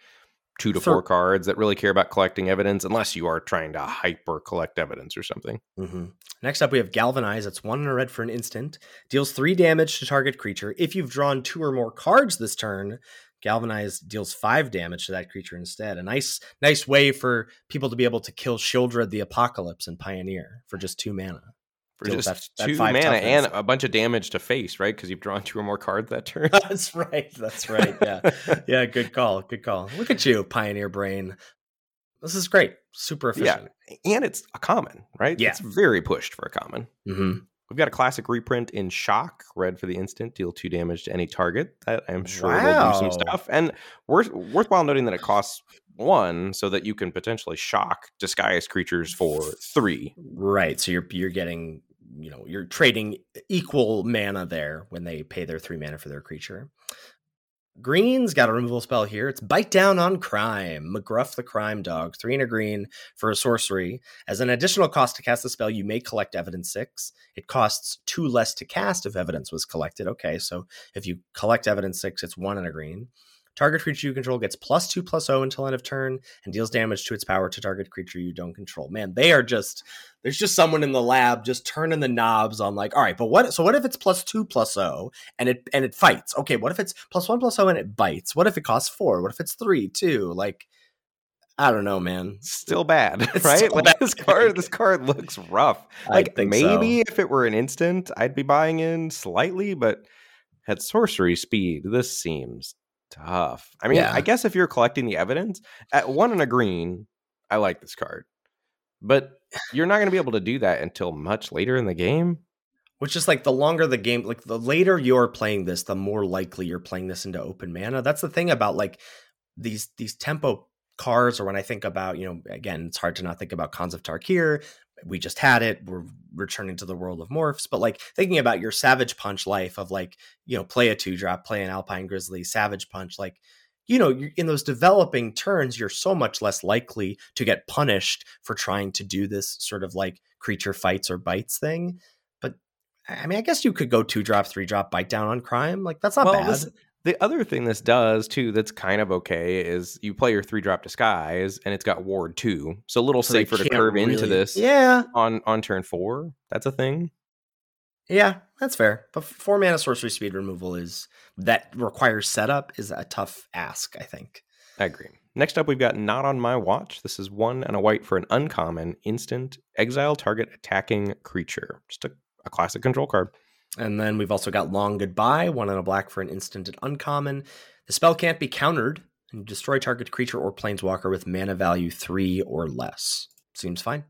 two to For- four cards that really care about collecting evidence, unless you are trying to hyper collect evidence or something. hmm Next up, we have Galvanize. It's one in a red for an instant. Deals three damage to target creature. If you've drawn two or more cards this turn, Galvanize deals five damage to that creature instead. A nice, nice way for people to be able to kill Sheoldred the Apocalypse and Pioneer for just two mana. For just that- that two mana toughness. and a bunch of damage to face, right? Because you've drawn two or more cards that turn. that's right. That's right. Yeah. yeah. Good call. Good call. Look at you, Pioneer Brain. This is great. Super efficient. yeah. And it's a common, right? Yeah. It's very pushed for a common. hmm We've got a classic reprint in shock, red for the instant, deal two damage to any target. That I'm sure will do some stuff. And worth, worthwhile noting that it costs one so that you can potentially shock disguise creatures for three. Right. So you're you're getting, you know, you're trading equal mana there when they pay their three mana for their creature. Green's got a removal spell here. It's Bite Down on Crime. McGruff the Crime Dog. Three and a green for a sorcery. As an additional cost to cast the spell, you may collect evidence six. It costs two less to cast if evidence was collected. Okay, so if you collect evidence six, it's one and a green. Target creature you control gets plus two plus O until end of turn and deals damage to its power to target creature you don't control. Man, they are just there's just someone in the lab just turning the knobs on like, all right, but what so what if it's plus two plus O and it and it fights? Okay, what if it's plus one plus O and it bites? What if it costs four? What if it's three, two? Like I don't know, man. Still bad, It's right? so like bad. this card, this card looks rough. I Like maybe if it were an instant, I'd be buying in slightly, but at sorcery speed, this seems tough. I mean, Yeah. I guess if you're collecting the evidence at one and a green, I like this card, but you're not going to be able to do that until much later in the game. Which is like the longer the game, like the later you're playing this, the more likely you're playing this into open mana. That's the thing about like these these tempo cards, or when I think about, you know, again, it's hard to not think about Khans of Tarkir. We just had it. We're returning to the world of morphs, but like thinking about your Savage Punch life of like, you know, play a two drop, play an Alpine Grizzly, Savage Punch, like you know, you're- in those developing turns, you're so much less likely to get punished for trying to do this sort of like creature fights or bites thing. But I mean, I guess you could go two drop, three drop, bite down on crime. Like that's not Well, bad. this- The other thing this does too, that's kind of okay, is you play your three drop disguise, and it's got ward two, so a little So safer to curve into this Yeah, on on turn four. That's a thing. yeah, that's fair. But four mana sorcery speed removal is that requires setup is a tough ask. I think. I agree. Next up, we've got Not on My Watch. This is one and a white for an uncommon instant exile target attacking creature. Just a, a classic control card. And then we've also got Long Goodbye, one and a black for an instant and uncommon. The spell can't be countered, and destroy target creature or planeswalker with mana value three or less. Seems fine.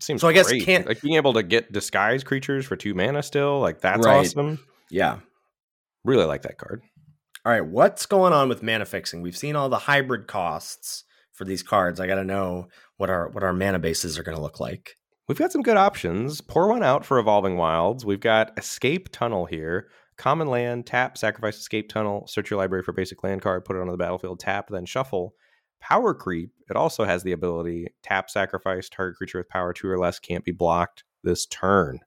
Seems So I guess can't- like being able to get disguise creatures for two mana still. Like that's Right. awesome. Yeah. Really like that card. All right, what's going on with mana fixing? We've seen all the hybrid costs for these cards. I got to know what our what our mana bases are going to look like. We've got some good options. Pour one out for Evolving Wilds. We've got Escape Tunnel here. Common land, tap, sacrifice Escape Tunnel, search your library for basic land card, put it on the battlefield, tap, then shuffle. Power Creep, it also has the ability tap, sacrifice, target creature with power two or less can't be blocked this turn.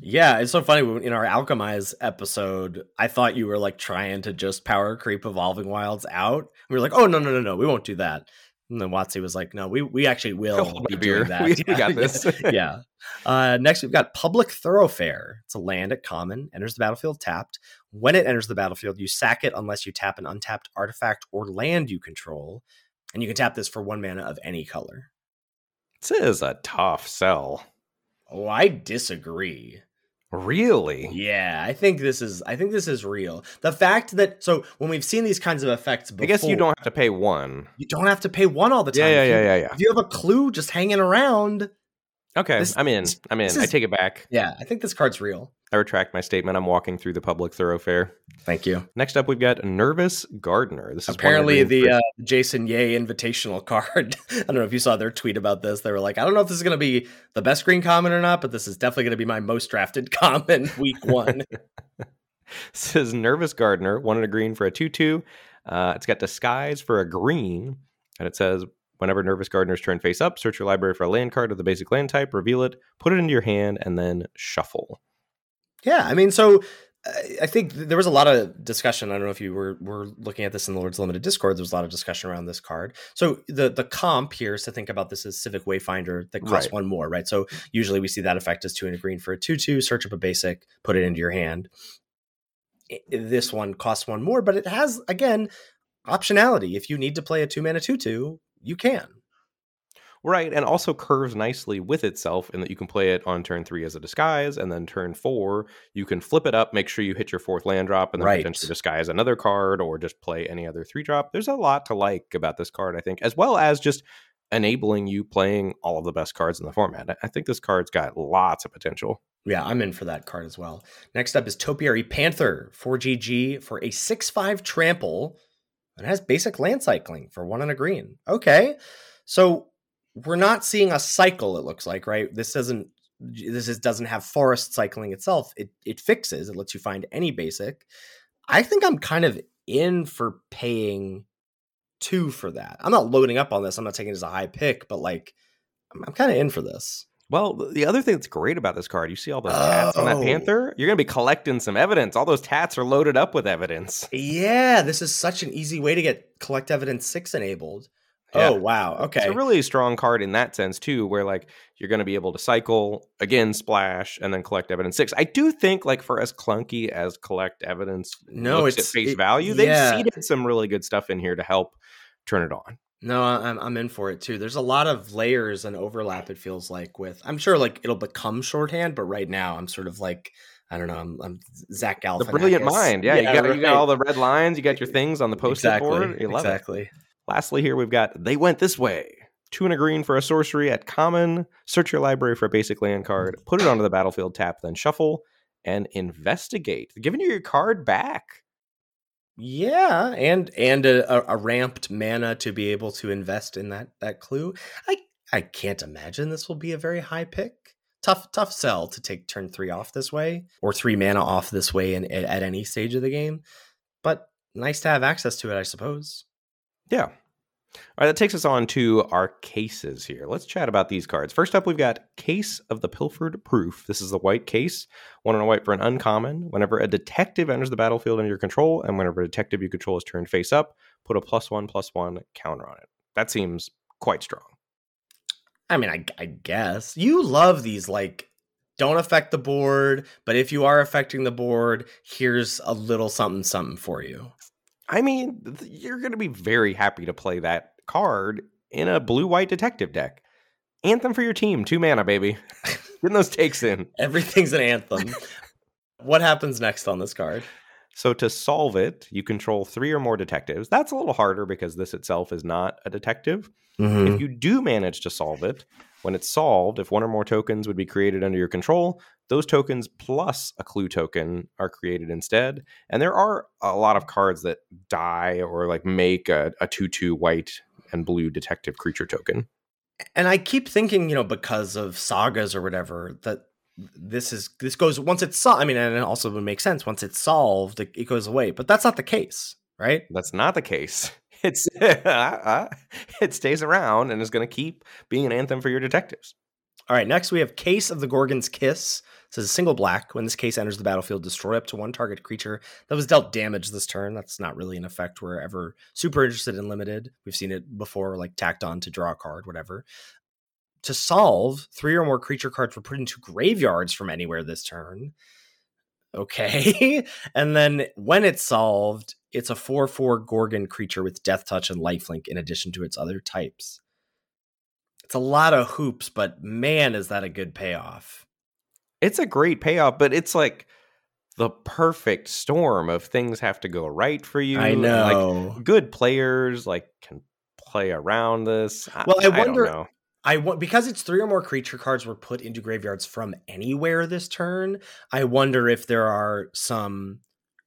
Yeah, it's so funny. In our Alchemize episode, I thought you were like trying to just power creep Evolving Wilds out. We were like, oh, no, no, no, no, we won't do that. And then WotC was like, "No, we we actually will be beer. doing that. We- we yeah. got this. yeah. Uh, next, we've got Public Thoroughfare. It's a land at common, enters the battlefield tapped. When it enters the battlefield, you sack it unless you tap an untapped artifact or land you control, and you can tap this for one mana of any color. This is a tough sell. Oh, I disagree. Really? Yeah, I think this is I think this is real. The fact that so when we've seen these kinds of effects before, I guess you don't have to pay one. you don't have to pay one all the time. Yeah, yeah, yeah, yeah, yeah. If you have a clue just hanging around, Okay, This- I'm in. I'm in. I take it back. yeah, I think this card's real. I retract my statement. I'm walking through the public thoroughfare. Thank you. Next up, we've got Nervous Gardener. This is Apparently, the uh, Jason Yeh Invitational card. I don't know if you saw their tweet about this. They were like, I don't know if this is going to be the best green common or not, but this is definitely going to be my most drafted common week one. This is Nervous Gardener, one in a green for a 2 2. Uh, it's got Disguise for a green. And it says, whenever Nervous Gardener's turn face up, search your library for a land card of the basic land type, reveal it, put it into your hand, and then shuffle. yeah, I mean, so I- I think there was a lot of discussion. I don't know if you were were looking at this in the Lord's Limited Discord. There was a lot of discussion around this card. So the the comp here is to think about this as Civic Wayfinder that costs Right. one more, right? So usually we see that effect as two and a green for a two two. Search up a basic, put it into your hand. This one costs one more, but it has again optionality. If you need to play a two mana two two, you can. Right, and also curves nicely with itself in that you can play it on turn three as a disguise, and then turn four, you can flip it up, make sure you hit your fourth land drop, and then Right. potentially disguise another card or just play any other three drop. There's a lot to like about this card, I think, as well as just enabling you playing all of the best cards in the format. I- think this card's got lots of potential. Yeah, I'm in for that card as well. Next up is Topiary Panther, 4GG for a 6 5 trample. It has basic land cycling for one and a green. Okay. So we're not seeing a cycle, it looks like, right? This doesn't this is, doesn't have forest cycling itself. It it fixes, it lets you find any basic. I think I'm kind of in for paying two for that. I'm not loading up on this. I'm not taking it as a high pick, but like I'm, I'm kind of in for this. Well, the other thing that's great about this card, you see all those tats on that Oh. panther? You're going to be collecting some evidence. All those tats are loaded up with evidence. Yeah, this is such an easy way to get collect evidence six enabled. Yeah. Oh wow. Okay. It's a really strong card in that sense too, where like you're going to be able to cycle again, splash, and then collect evidence six. I do think like for as clunky as collect evidence No, looks at it's- face it- value, they've yeah. seeded some really good stuff in here to help turn it on. No, I'm I'm in for it too. There's a lot of layers and overlap. It feels like with. I'm sure like it'll become shorthand, but right now I'm sort of like I don't know. I'm, I'm Zach Galifianakis. The brilliant mind, yeah, you got you got all the red lines, you got your things on the post-it exactly, board. You love it. exactly. Lastly, here we've got They Went This Way. Two and a green for a sorcery at common. Search your library for a basic land card. Put it onto the battlefield, tap, then shuffle, and investigate. Giving you your card back. Yeah, and and a, a, ramped mana to be able to invest in that that clue. I I can't imagine this will be a very high pick. Tough tough sell to take turn three off this way or three mana off this way in, at, at any stage of the game, but nice to have access to it, I suppose. Yeah. All right, that takes us on to our cases here. Let's chat about these cards. First up, we've got Case of the Pilfered Proof. This is the white case, one and a white for an uncommon. Whenever a detective enters the battlefield under your control, and whenever a detective you control is turned face up, put a plus one plus one counter on it. That seems quite strong. I mean, I, I guess you love these like don't affect the board, but if you are affecting the board, here's a little something something for you. I mean, you're going to be very happy to play that card in a blue white detective deck. Anthem for your team, two mana, baby. Getting those takes in. Everything's an anthem. what happens next on this card? So to solve it, you control three or more detectives. That's a little harder because this itself is not a detective. Mm-hmm. If you do manage to solve it, when it's solved, if one or more tokens would be created under your control, those tokens plus a clue token are created instead. And there are a lot of cards that die or like make a, a 2 2 white and blue detective creature token. And I keep thinking, you know, because of sagas or whatever, that this is this goes once it's solved. I mean, and it also would make sense once it's solved, it, it goes away. But that's not the case, right? That's not the case. It's uh, it stays around and is going to keep being an anthem for your detectives. All right, next we have Case of the Gorgon's Kiss. It says a single black. When this case enters the battlefield, destroy up to one target creature that was dealt damage this turn. That's not really an effect we're ever super interested in limited. We've seen it before, like tacked on to draw a card, whatever. To solve, three or more creature cards were put into graveyards from anywhere this turn. Okay. and then when it's solved, it's a 4 4 Gorgon creature with Death Touch and Lifelink in addition to its other types. It's a lot of hoops, but man, is that a good payoff. It's a great payoff, but it's like the perfect storm of things have to go right for you. I know. Like good players like can play around this. Well, I, I wonder. know. I want because it's three or more creature cards were put into graveyards from anywhere this turn. I wonder if there are some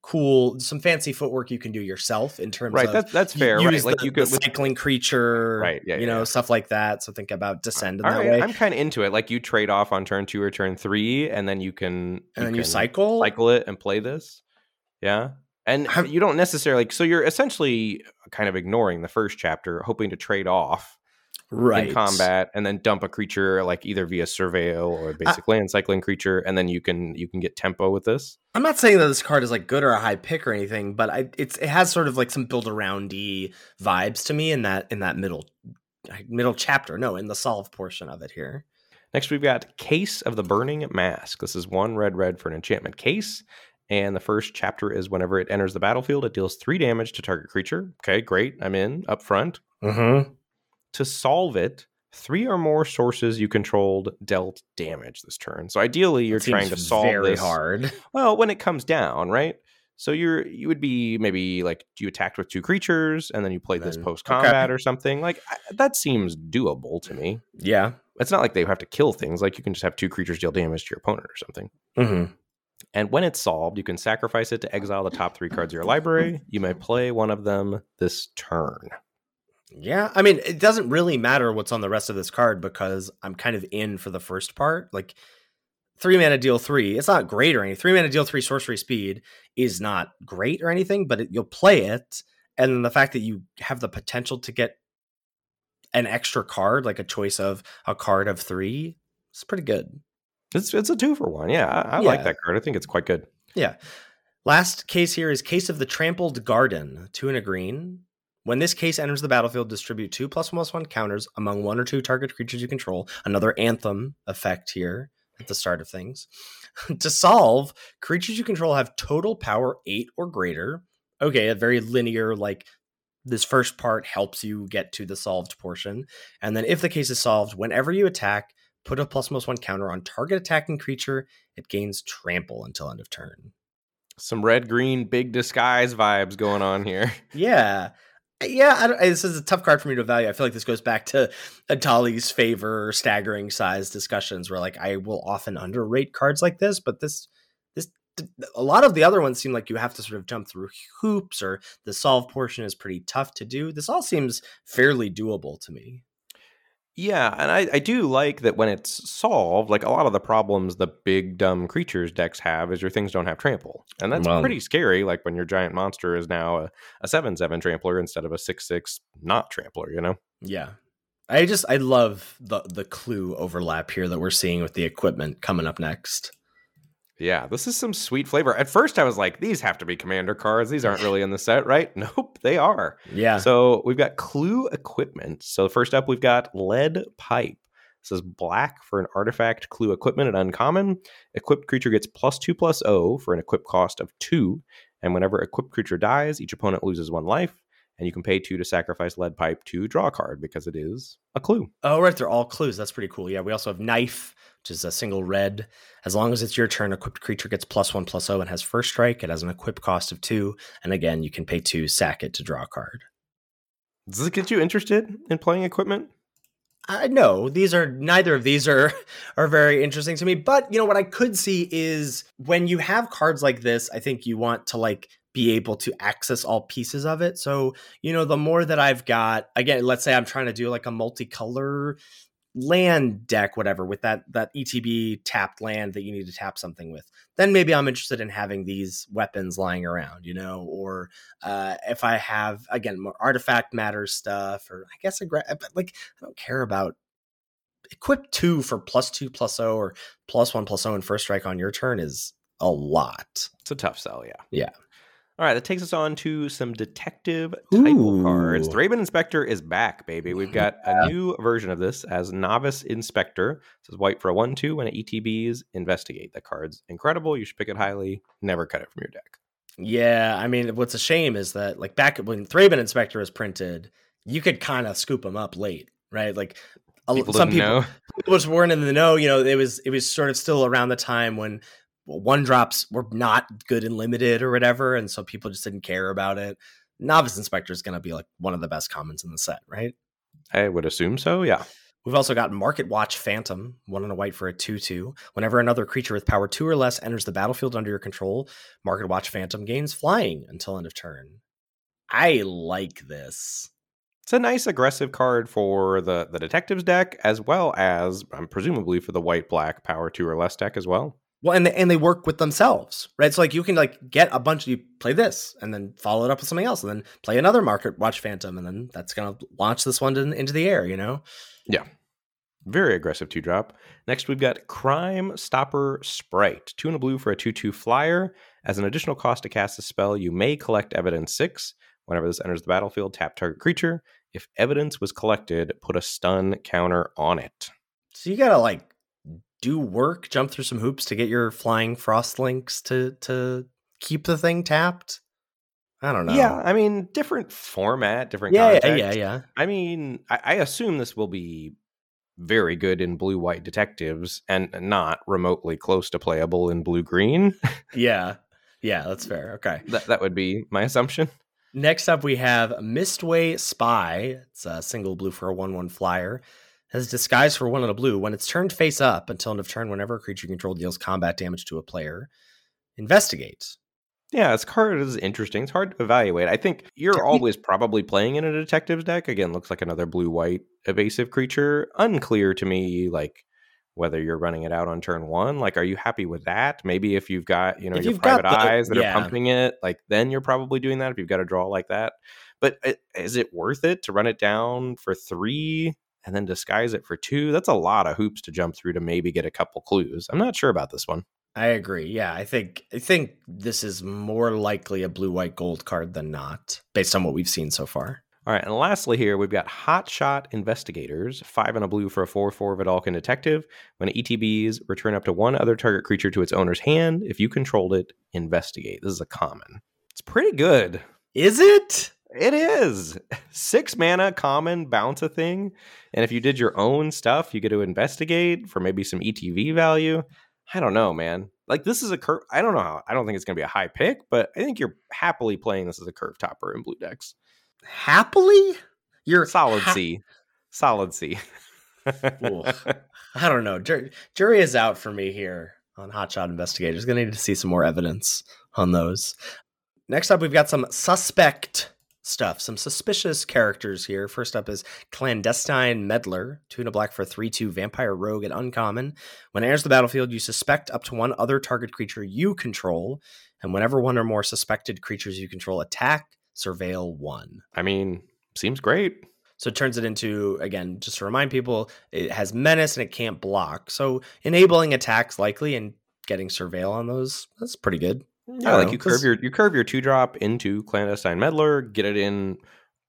cool, some fancy footwork you can do yourself in terms Right, of that's that's you fair. Right, like the, you could the cycling creature, Right, yeah, you yeah, know, yeah. stuff like that. So think about descend in All that right, way, I'm kind of into it. Like you trade off on turn two or turn three, and then you can and then you cycle. cycle it and play this. Yeah. And Have- you don't necessarily so you're essentially kind of ignoring the first chapter, hoping to trade off right in combat and then dump a creature like either via surveil or basic land cycling creature, and then you can you can get tempo with this. I'm not saying that this card is like good or a high pick or anything, but I, it's it has sort of like some build aroundy vibes to me in that in that middle middle chapter. No, in the solve portion of it here. Next, we've got Case of the Burning Mask. This is one red red for an enchantment case. And the first chapter is whenever it enters the battlefield, it deals three damage to target creature. Okay, great. I'm in up front. Mm-hmm. To solve it, three or more sources you controlled dealt damage this turn. So ideally, you're trying to solve very this. hard. Well, when it comes down, right? So you're you would be maybe like you attacked with two creatures and then you played this post combat or something. Like I, that seems doable to me. Yeah. It's not like they have to kill things. Like you can just have two creatures deal damage to your opponent or something. Mm-hmm. And when it's solved, you can sacrifice it to exile the top three cards of your library. You may play one of them this turn. Yeah, I mean, it doesn't really matter what's on the rest of this card because I'm kind of in for the first part. Like three mana deal three, it's not great or anything. Three mana deal three sorcery speed is not great or anything, but it, you'll play it, and then the fact that you have the potential to get an extra card, like a choice of a card of three, it's pretty good. It's it's a two for one. Yeah, I, I like that card. I think it's quite good. Yeah. Last case here is Case of the Trampled Garden, two and a green. When this case enters the battlefield, distribute two plus one plus one counters among one or two target creatures you control. Another anthem effect here at the start of things. to solve, creatures you control have total power eight or greater. Okay, a very linear, like this first part helps you get to the solved portion. And then if the case is solved, whenever you attack, put a plus plus one counter on target attacking creature. It gains trample until end of turn. Some red green big disguise vibes going on here. Yeah. Yeah, this is a tough card for me to value. I feel like this goes back to Atali's favor staggering size discussions where like I will often underrate cards like this, but this this a lot of the other ones seem like you have to sort of jump through hoops or the solve portion is pretty tough to do. This all seems fairly doable to me. Yeah, and I, I do like that when it's solved, like a lot of the problems the big dumb creatures decks have is your things don't have trample. And that's Well- pretty scary, like when your giant monster is now a, a 7 7 trampler instead of a 6 6 not trampler, you know? Yeah. I just I love the the clue overlap here that we're seeing with the equipment coming up next. Yeah, this is some sweet flavor. At first I was like, these have to be commander cards. These aren't really in the set, right? Nope, they are. Yeah. So we've got clue equipment. So first up, we've got lead pipe. This is black for an artifact clue equipment at uncommon. Equipped creature gets plus two plus O for an equip cost of two. And whenever equipped creature dies, each opponent loses one life. And you can pay two to sacrifice lead pipe to draw a card because it is a clue. Oh, right. They're all clues. That's pretty cool. Yeah. We also have knife, which is a single red. As long as it's your turn, equipped creature gets plus one plus O and has first strike. It has an equip cost of two. And again, you can pay two, sack it to draw a card. Does this get you interested in playing equipment? Uh, I know these are neither of these are are very interesting to me, but you know what I could see is when you have cards like this, I think you want to like be able to access all pieces of it. So, you know, the more that I've got, again, let's say I'm trying to do like a multicolor land deck whatever with that that etb tapped land that you need to tap something with then maybe i'm interested in having these weapons lying around you know or uh if i have again more artifact matter stuff or i guess agra- but like i don't care about equip two for plus two plus o or plus one plus o and first strike on your turn is a lot It's a tough sell, yeah. Yeah. All right, that takes us on to some detective type cards. Ooh. Thraben Inspector is back, baby. We've got a new version of this as Novice Inspector. This is white for a 1 2 when it ETBs. Investigate. That card's incredible. You should pick it highly. Never cut it from your deck. Yeah, I mean, what's a shame is that like back when Thraben Inspector was printed, you could kind of scoop them up late, right? Like a- People some people, know. people just weren't in the know. You know, it was it was sort of still around the time when one drops were not good and limited or whatever, and so people just didn't care about it. Novice Inspector is going to be like one of the best commons in the set, right? I would assume so, yeah. We've also got Market Watch Phantom, one and a white for a 2 2. Whenever another creature with power 2 or less enters the battlefield under your control, Market Watch Phantom gains flying until end of turn. I like this. It's a nice aggressive card for the, the detectives deck, as well as um, presumably for the white black power two or less deck as well. Well, and they, and they work with themselves, right? So like you can like get a bunch of you play this and then follow it up with something else, and then play another Market Watch Phantom, and then that's gonna launch this one to, into the air, you know? Yeah. Very aggressive two drop. Next, we've got Crime Stopper Sprite. Two and a blue for a 2 2 flyer. As an additional cost to cast a spell, you may collect evidence six. Whenever this enters the battlefield, tap target creature. If evidence was collected, put a stun counter on it. So you gotta like do work, jump through some hoops to get your flying Frost Lynx to to keep the thing tapped. I don't know. Yeah, I mean, different format, different yeah, yeah, context. yeah, yeah. I mean, I, I assume this will be very good in blue white detectives and not remotely close to playable in blue green. Yeah. Yeah, that's fair. Okay. that, that would be my assumption. Next up, we have Mistway Spy. It's a single blue for a 1 1 flyer. Has disguise for one and a blue. When it's turned face up until end of turn, whenever a creature control deals combat damage to a player, investigate. Yeah, this card is interesting. It's hard to evaluate. I think you're always probably playing in a detective's deck. Again, looks like another blue white evasive creature. Unclear to me, like whether you're running it out on turn one. Like, are you happy with that? Maybe if you've got you know If your private the- eyes that yeah. are pumping it, like then you're probably doing that. If you've got a draw like that, but eh, is it worth it to run it down for three and then disguise it for two? That's a lot of hoops to jump through to maybe get a couple clues. I'm not sure about this one. I agree. Yeah, I think I think this is more likely a blue white gold card than not, based on what we've seen so far. All right, and lastly, here we've got Hot Shot Investigators, five and a blue for a 4 4 Vedalken Detective. When ETBs, return up to one other target creature to its owner's hand. If you controlled it, investigate. This is a common. It's pretty good. Is it? It is. Six mana, common, bounce a thing. And if you did your own stuff, you get to investigate for maybe some ETB value. I don't know, man. Like, this is a curve. I don't know how. I don't think it's going to be a high pick, but I think you're happily playing this as a curve topper in blue decks. Happily? You're Solid ha- C. Solid C. I don't know. Jur- jury is out for me here on Hotshot Investigators. Gonna need to see some more evidence on those. Next up, we've got some suspect stuff, some suspicious characters here. First up is Clandestine Meddler, two and a black for 3 2 Vampire Rogue and Uncommon. When it enters the battlefield, you suspect up to one other target creature you control, and whenever one or more suspected creatures you control attack, surveil one. I mean, seems great. So it turns it into, again, just to remind people, it has menace and it can't block. So enabling attacks likely and getting surveil on those, that's pretty good. Yeah, like know, you curve your you curve your two drop into clandestine meddler, get it in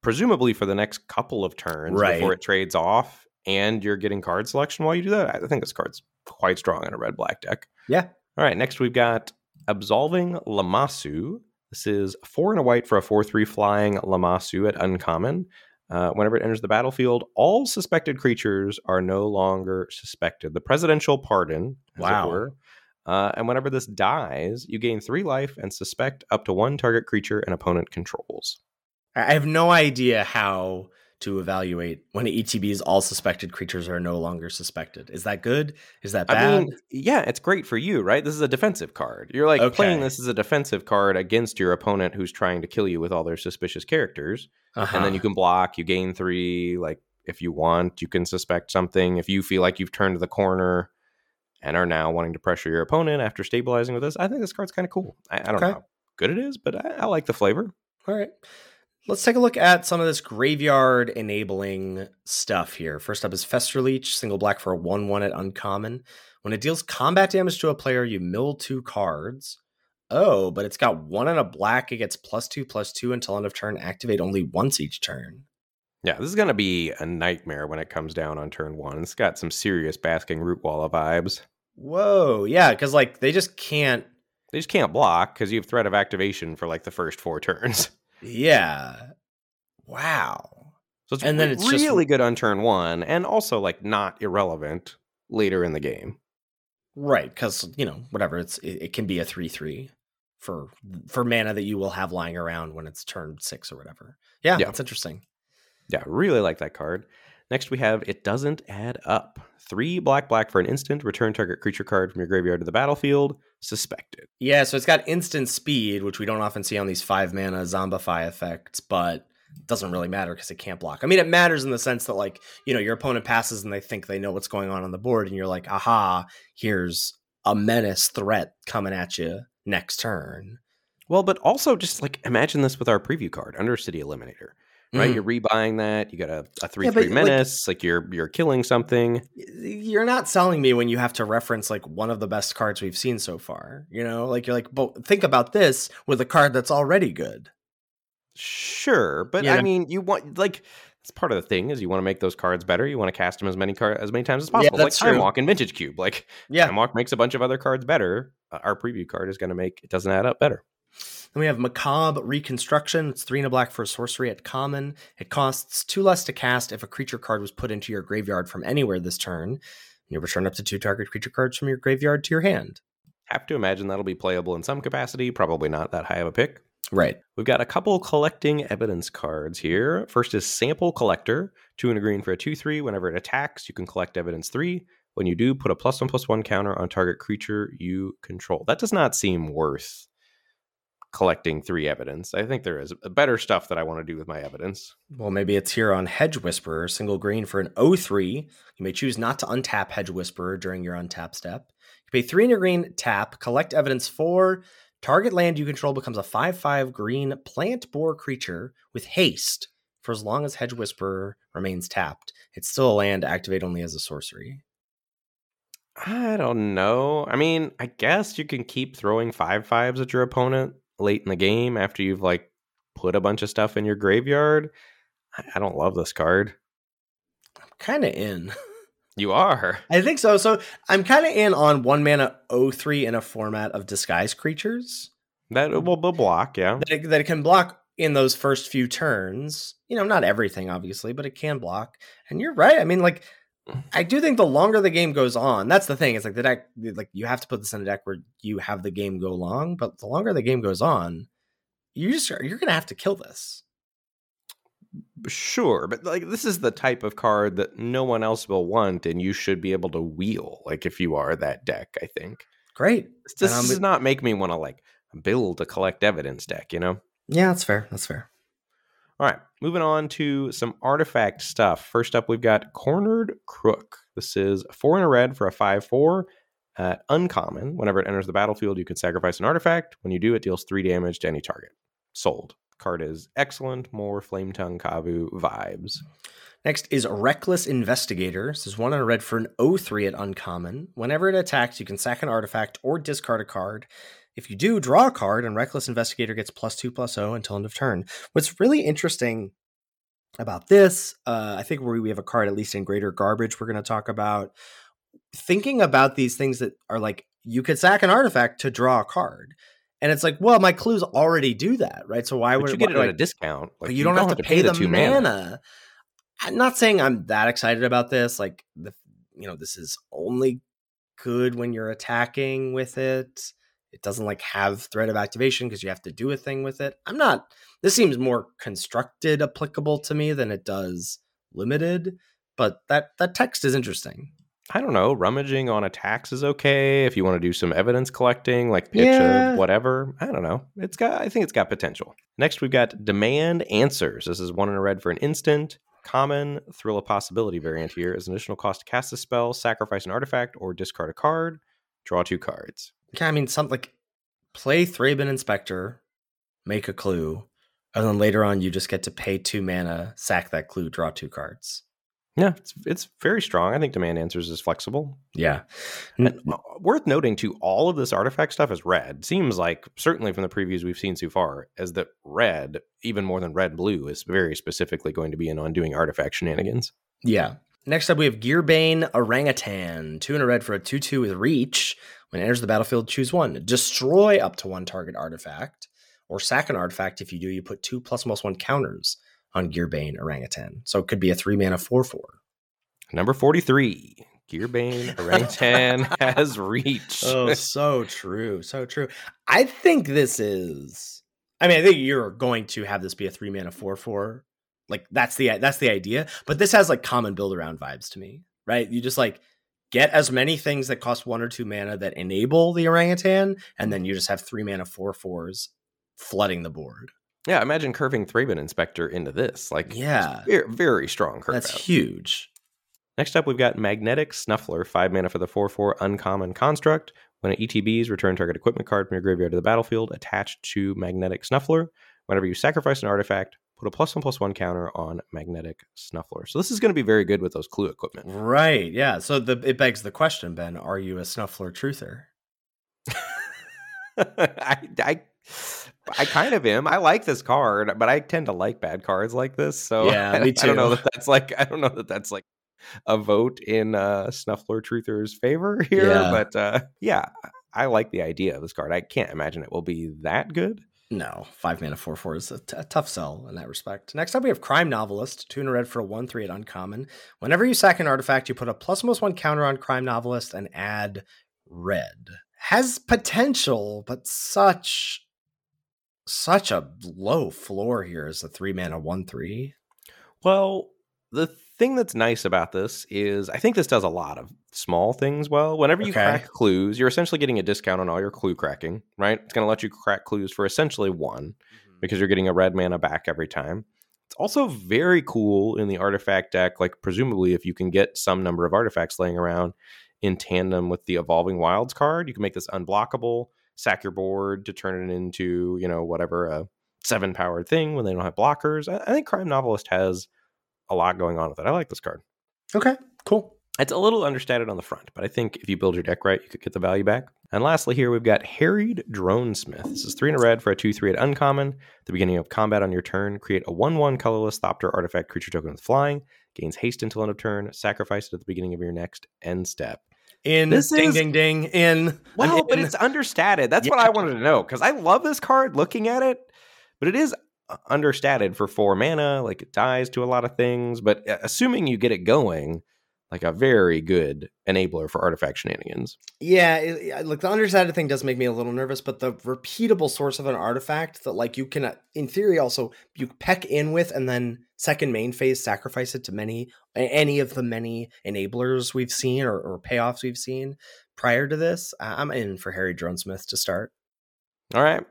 presumably for the next couple of turns Right. before it trades off, and you're getting card selection while you do that. I think this card's quite strong in a red black deck. Yeah. All right, next we've got absolving Lammasu. This is four and a white for a four three flying Lammasu at uncommon. Uh, whenever it enters the battlefield, all suspected creatures are no longer suspected. The presidential pardon, Wow. were. Uh, and whenever this dies, you gain three life and suspect up to one target creature an opponent controls. I I have no idea how to evaluate when ETBs all suspected creatures are no longer suspected. Is that good? Is that I bad? mean, yeah, it's great for you, right? This is a defensive card. You're like playing this as a defensive card against your opponent who's trying to kill you with all their suspicious characters. Uh-huh. And then you can block, you gain three. Like, if you want, you can suspect something. If you feel like you've turned the corner and are now wanting to pressure your opponent after stabilizing with this, I think this card's kind of cool. I, I don't know how good it is, but I, I like the flavor. All right. Let's take a look at some of this graveyard enabling stuff here. First up is Fester Leech, single black for a 1 1 at uncommon. When it deals combat damage to a player, you mill two cards. Oh, but it's got one and a black. It gets plus two, plus two until end of turn. Activate only once each turn. Yeah, this is going to be a nightmare when it comes down on turn one. It's got some serious Basking Rootwalla vibes. Whoa. Yeah, because like they just can't. They just can't block because you have threat of activation for like the first four turns. Yeah. Wow. So it's And then it's just- really good on turn one, and also like not irrelevant later in the game. Right, because you know whatever it's it, it can be a three three for for mana that you will have lying around when it's turn six or whatever. Yeah, Yeah. that's interesting. Yeah, really like that card. Next we have it doesn't add up. Three black black for an instant. Return target creature card from your graveyard to the battlefield. Suspected. Yeah, so it's got instant speed, which we don't often see on these five mana zombify effects, but it doesn't really matter because it can't block. I mean, it matters in the sense that like you know your opponent passes and they think they know what's going on on the board, and you're like, aha, here's a menace threat coming at you next turn. Well, but also just like imagine this with our preview card, Undercity Eliminator. Right, Mhm. you're rebuying that. You got a, a three but, three menace. Like, you're you're killing something. you're not selling me when you have to reference like one of the best cards we've seen so far. You know, like you're like, but think about this with a card that's already good. Sure, but Yeah. I mean, you want like it's part of the thing is you want to make those cards better. You want to cast them as many cards as many times as possible. that's like Time true. Walk and Vintage Cube. Like Yeah. Time Walk makes a bunch of other cards better. Uh, our preview card is going to make it doesn't add up better. Then we have Macabre Reconstruction. It's three and a black for a sorcery at common. It costs two less to cast if a creature card was put into your graveyard from anywhere this turn. You return up to two target creature cards from your graveyard to your hand. Have to imagine that'll be playable in some capacity. Probably not that high of a pick. Right. We've got a couple collecting evidence cards here. First is Sample Collector, two and a green for a 2 3. Whenever it attacks, you can collect evidence 3. When you do, put a plus 1 plus 1 counter on target creature you control. That does not seem worth collecting three evidence. I think there is better stuff that I want to do with my evidence. Well, maybe it's here on Hedge Whisperer, single green for an 0-3. You may choose not to untap Hedge Whisperer during your untap step. You pay three in a green, tap, collect evidence four. Target land you control becomes a 5-5 green plant boar creature with haste for as long as Hedge Whisperer remains tapped. It's still a land, activate only as a sorcery. I don't know. I mean, I guess you can keep throwing five fives at your opponent late in the game after you've like put a bunch of stuff in your graveyard. I don't love this card. I'm kind of in. You are. I think so. So I'm kind of in on one mana 0-3 in a format of disguise creatures. That uh, will will block, yeah. that it, that it can block in those first few turns. You know, not everything, obviously, but it can block. And you're right. I mean, like, I do think the longer the game goes on, that's the thing. It's like the deck, like you have to put this in a deck where you have the game go long. But the longer the game goes on, you just you're gonna have to kill this. Sure, but like this is the type of card that no one else will want, and you should be able to wheel. Like if you are that deck, I think Great. this, this And does not make me want to like build a collect evidence deck. You know. Yeah, that's fair. That's fair. All right, moving on to some artifact stuff. First up, we've got Cornered Crook. This is four in a red for a 5 4. Uh, uncommon. Whenever it enters the battlefield, you can sacrifice an artifact. When you do, it deals three damage to any target. Sold. Card is excellent. More Flame Tongue Kavu vibes. Next is Reckless Investigator. This is one on a red for an 0-3 at uncommon. Whenever it attacks, you can sack an artifact or discard a card. If you do, draw a card, and Reckless Investigator gets plus two zero until end of turn. What's really interesting about this, uh, I think we we have a card at least in Great or Garbage we're going to talk about. Thinking about these things that are like you could sack an artifact to draw a card, and it's like, well, my clues already do that, right? So why But would you get why it at a discount. Like but you, don't, have, to pay, the, two mana. I'm not saying I'm that excited about this. Like the, you know, this is only good when you're attacking with it. It doesn't like have threat of activation because you have to do a thing with it. I'm not. This seems more constructed applicable to me than it does limited. But that that text is interesting. I don't know. Rummaging on attacks is okay if you want to do some evidence collecting, like pitch Yeah. whatever. I don't know. It's got. I think it's got potential. Next, we've got demand answers. This is one in a red for an instant. Common thrill of possibility variant here is an additional cost to cast a spell, sacrifice an artifact, or discard a card. Draw two cards. Yeah, I mean, something like play Thraben Inspector, make a clue, and then later on you just get to pay two mana, sack that clue, draw two cards. Yeah, it's it's very strong. I think demand answers is flexible. Yeah. And uh, worth noting too, all of this artifact stuff is red. Seems like certainly from the previews we've seen so far, as that red, even more than red blue, is very specifically going to be in on doing artifact shenanigans. Yeah. Next up, we have Gearbane Orangutan. Two in a red for a 2 2 with reach. When it enters the battlefield, choose one. Destroy up to one target artifact, or sack an artifact. If you do, you put two plus plus one counters on Gearbane Orangutan. So it could be a three mana 4 4. Number forty-three, Gearbane Orangutan has reach. Oh, so true. So true. I think this is. I mean, I think you're going to have this be a three mana four four. Like that's the that's the idea. But this has like common build around vibes to me, right? You just like get as many things that cost one or two mana that enable the orangutan, and then you just have three mana four fours flooding the board. yeah, imagine curving Thraben Inspector into this. Like, Yeah. very, very strong curve. That's out. huge. Next up, we've got Magnetic Snuffler, 5 mana for the 4 4 uncommon construct. When it ETBs, return target equipment card from your graveyard to the battlefield attached to Magnetic Snuffler. Whenever you sacrifice an artifact, a plus 1 plus 1 counter on Magnetic Snuffler. So this is going to be very good with those clue equipment. Right. Yeah. So the it begs the question, Ben: Are you a snuffler truther? I, I, I kind of am. I like this card, but I tend to like bad cards like this. So Yeah, I, me I don't know that that's like I don't know that that's like a vote in uh, Snuffler Truther's favor here. Yeah. But uh, yeah, I like the idea of this card. I can't imagine it will be that good. No, five mana four four is a, t- a tough sell in that respect. Next up, we have Crime Novelist, two in a red for a one three at uncommon. Whenever you sack an artifact, you put a plus most one counter on Crime Novelist and add red. Has potential, but such such a low floor here as a three mana one three. Well, the thing that's nice about this is I think this does a lot of small things well. Whenever you Okay. crack clues, you're essentially getting a discount on all your clue cracking, right? It's going to let you crack clues for essentially one mm-hmm. because you're getting a red mana back every time. It's also very cool in the artifact deck, like presumably if you can get some number of artifacts laying around in tandem with the evolving wilds card, you can make this unblockable, sack your board to turn it into, you know, whatever a seven powered thing when they don't have blockers. I think Crime Novelist has a lot going on with it. I like this card. Okay, cool. It's a little understated on the front, but I think if you build your deck right, you could get the value back. And lastly, here we've got Harried Dronesmith. This is three in a red for a 2 3 at uncommon. At the beginning of combat on your turn, create a 1 1 colorless Thopter artifact creature token with flying, gains haste until end of turn, sacrifice it at the beginning of your next end step. In This ding is- ding ding in. I'm Well, but it's understated. That's what I wanted to know because I love this card looking at it, but it is understated for four mana. Like it dies to a lot of things, but uh, assuming you get it going, like a very good enabler for artifact shenanigans. Yeah, it, like the understated thing does make me a little nervous, but the repeatable source of an artifact that, like, you can, uh, in theory, also you peck in with, and then second main phase sacrifice it to many, any of the many enablers we've seen or, or payoffs we've seen prior to this. I'm in for Harried Dronesmith to start. All right.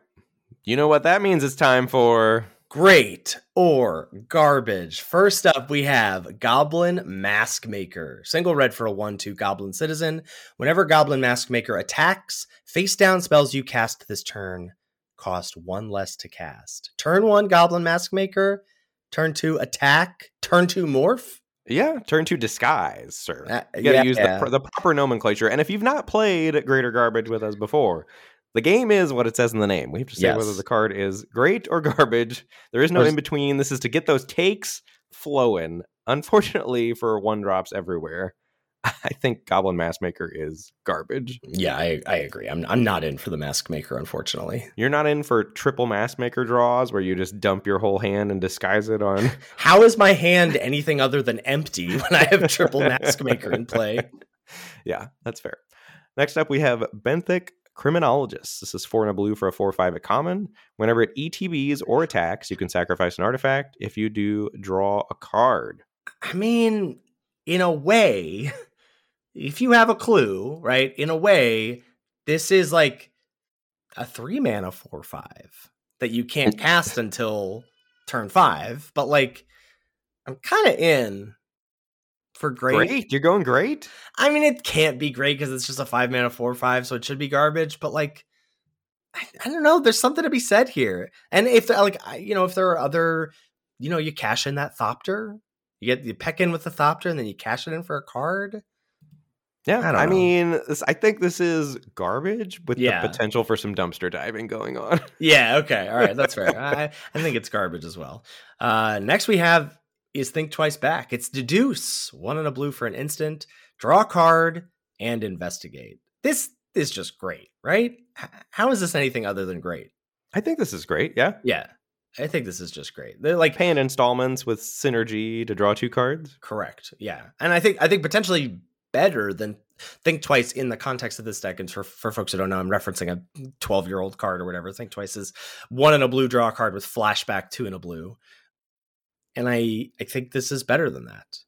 You know what that means it's time for. Great or garbage. First up, we have Goblin Maskmaker. Single red for a 1 2 Goblin Citizen. Whenever Goblin Maskmaker attacks, face down spells you cast this turn cost one less to cast. Turn one, Goblin Maskmaker. Turn two, attack. Turn two, morph. Yeah, turn to disguise, sir. Uh, You gotta yeah, use yeah. the, the proper nomenclature. And if you've not played Great or Garbage with us before, the game is what it says in the name. We have to say whether the card is great or garbage. There is no There's- in between. This is to get those takes flowing. Unfortunately, for one drops everywhere, I think Goblin Maskmaker is garbage. Yeah, I, I agree. I'm, I'm not in for the Maskmaker, unfortunately. You're not in for triple Maskmaker draws where you just dump your whole hand and disguise it on. How is my hand anything other than empty when I have triple Maskmaker in play? yeah, that's fair. Next up, we have Benthic Criminologist. This is four and a blue for a four or five at common. Whenever it ETBs or attacks, you can sacrifice an artifact. If you do, draw a card. I mean, in a way, if you have a clue, right? In a way, this is like a three mana four five that you can't cast until turn five. But like, I'm kind of in for great. Great. You're going great. I mean, it can't be great because it's just a five mana four five, so it should be garbage. But like, I, I don't know. There's something to be said here. And if like, I, you know, if there are other, you know, you cash in that Thopter, you get you peck in with the Thopter, and then you cash it in for a card. Yeah, I I, don't know. mean, this, I think this is garbage with Yeah. the potential for some dumpster diving going on. Yeah. Okay. All right. That's fair. I, I think it's garbage as well. Uh, next we have is think twice back. It's deduce one in a blue for an instant, draw a card, and investigate. This is just great, right? How is this anything other than great? I think this is great. Yeah, Yeah, I think this is just great. They're like paying installments with synergy to draw two cards. correct. Yeah, and I think I think potentially better than think twice in the context of this deck. And for for folks who don't know, I'm referencing a 12 year old card or whatever. Think twice is one in a blue draw a card with flashback, two in a blue. And I I think this is better than that.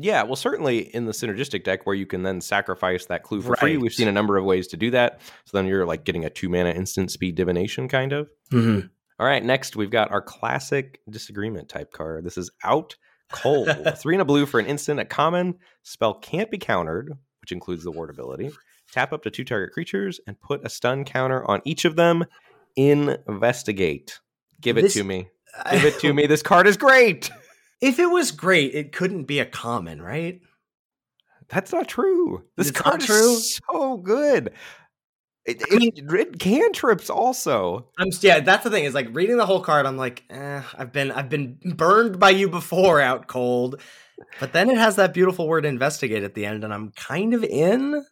Yeah, well, certainly in the synergistic deck where you can then sacrifice that clue for free. We've seen a number of ways to do that. So then you're like getting a two mana instant speed divination kind of. Mm-hmm. All right, next we've got our classic disagreement type card. This is out cold. Three and a blue for an instant. A common spell can't be countered, which includes the ward ability. Tap up to two target creatures and put a stun counter on each of them. Investigate. Give it This- to me. Give it to me. This card is great. If it was great, it couldn't be a common, right? That's not true. This It's card true? is so good. It, I mean- it, it cantrips also. I'm yeah, that's the thing. Is like reading the whole card. I'm like, eh, I've been I've been burned by you before, out cold. But then it has that beautiful word investigate at the end, and I'm kind of in.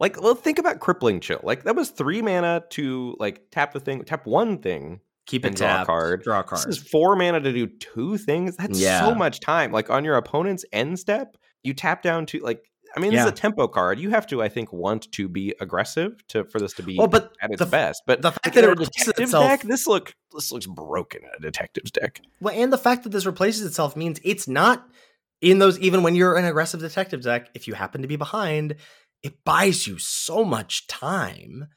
Like, well, think about crippling chill. Like that was three mana to like tap the thing, tap one thing. Keep it draw a card. Draw a card. This is four mana to do two things. That's Yeah. so much time. Like on your opponent's end step, you tap down to like. I mean, this is a tempo card. You have to, I think, want to be aggressive to for this to be well, but at its best. But the fact that it replaces itself- deck, this look this looks broken in a detective's deck. well, and the fact that this replaces itself means it's not in those. Even when you're an aggressive detective deck, if you happen to be behind, it buys you so much time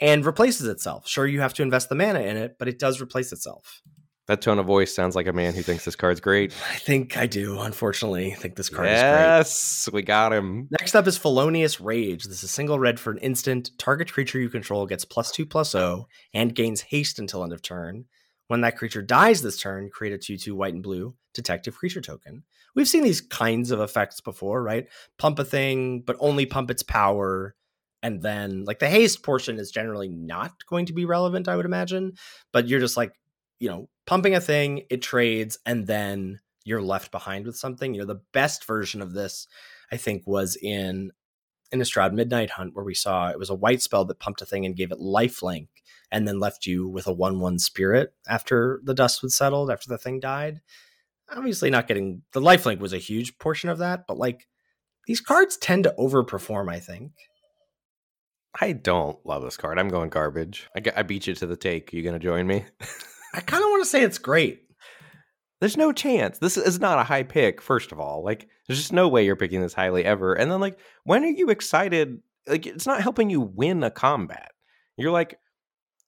and replaces itself. Sure, you have to invest the mana in it, but it does replace itself. That tone of voice sounds like a man who thinks this card's great. I think I do. Unfortunately, I think this card is great. yes, we got him. Next up is Felonious Rage. This is single red for an instant. Target creature you control gets plus two plus O and gains haste until end of turn. When that creature dies this turn, create a 2 2 white and blue detective creature token. We've seen these kinds of effects before, right? Pump a thing, but only pump its power. And then, like, the haste portion is generally not going to be relevant, I would imagine. But you're just like, you know, pumping a thing, it trades, and then you're left behind with something. You know, the best version of this I think was in Innistrad Midnight Hunt, where we saw it was a white spell that pumped a thing and gave it lifelink, and then left you with a one-one spirit after the dust was settled, after the thing died. Obviously, not getting the lifelink was a huge portion of that, but like these cards tend to overperform. I think. I don't love this card. I'm going garbage. I beat you to the take. You gonna join me? I kind of want to say it's great. There's no chance. This is not a high pick. First of all, like there's just no way you're picking this highly ever. And then like, when are you excited? Like it's not helping you win a combat. You're like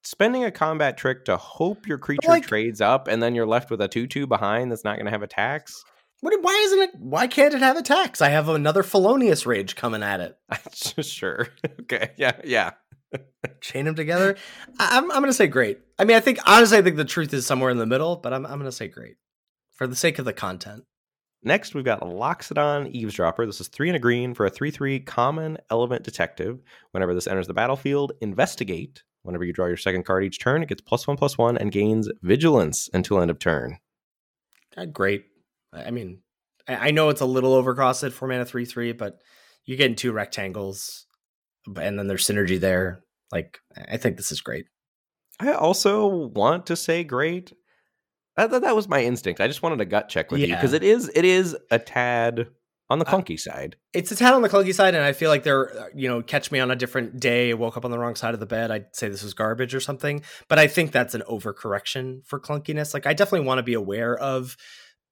spending a combat trick to hope your creature like- trades up, and then you're left with a two-two behind that's not going to have attacks. What? Why isn't it? Why can't it have attacks? I have another Felonious Rage coming at it. sure. okay. Yeah. Yeah. chain them together. I- I'm I'm gonna say great. I mean, I think honestly, I think the truth is somewhere in the middle, but I'm I'm gonna say great for the sake of the content. Next, we've got Loxodon Eavesdropper. This is three and a green for a 3 3 common element detective. Whenever this enters the battlefield, investigate. Whenever you draw your second card each turn, it gets plus one plus one and gains vigilance until end of turn. Uh, great. I I mean, I I know it's a little overcosted for mana three three, but you're getting two rectangles, and then there's synergy there. Like, I I think this is great. I also want to say great. That, that, that was my instinct. I just wanted a gut check with you because it is it is a tad on the Uh, clunky side. It's a tad on the clunky side, and I feel like they're, uh, you know, catch me on a different day, woke up on the wrong side of the bed. I'd say this was garbage or something. But I think that's an overcorrection for clunkiness. Like, I definitely want to be aware of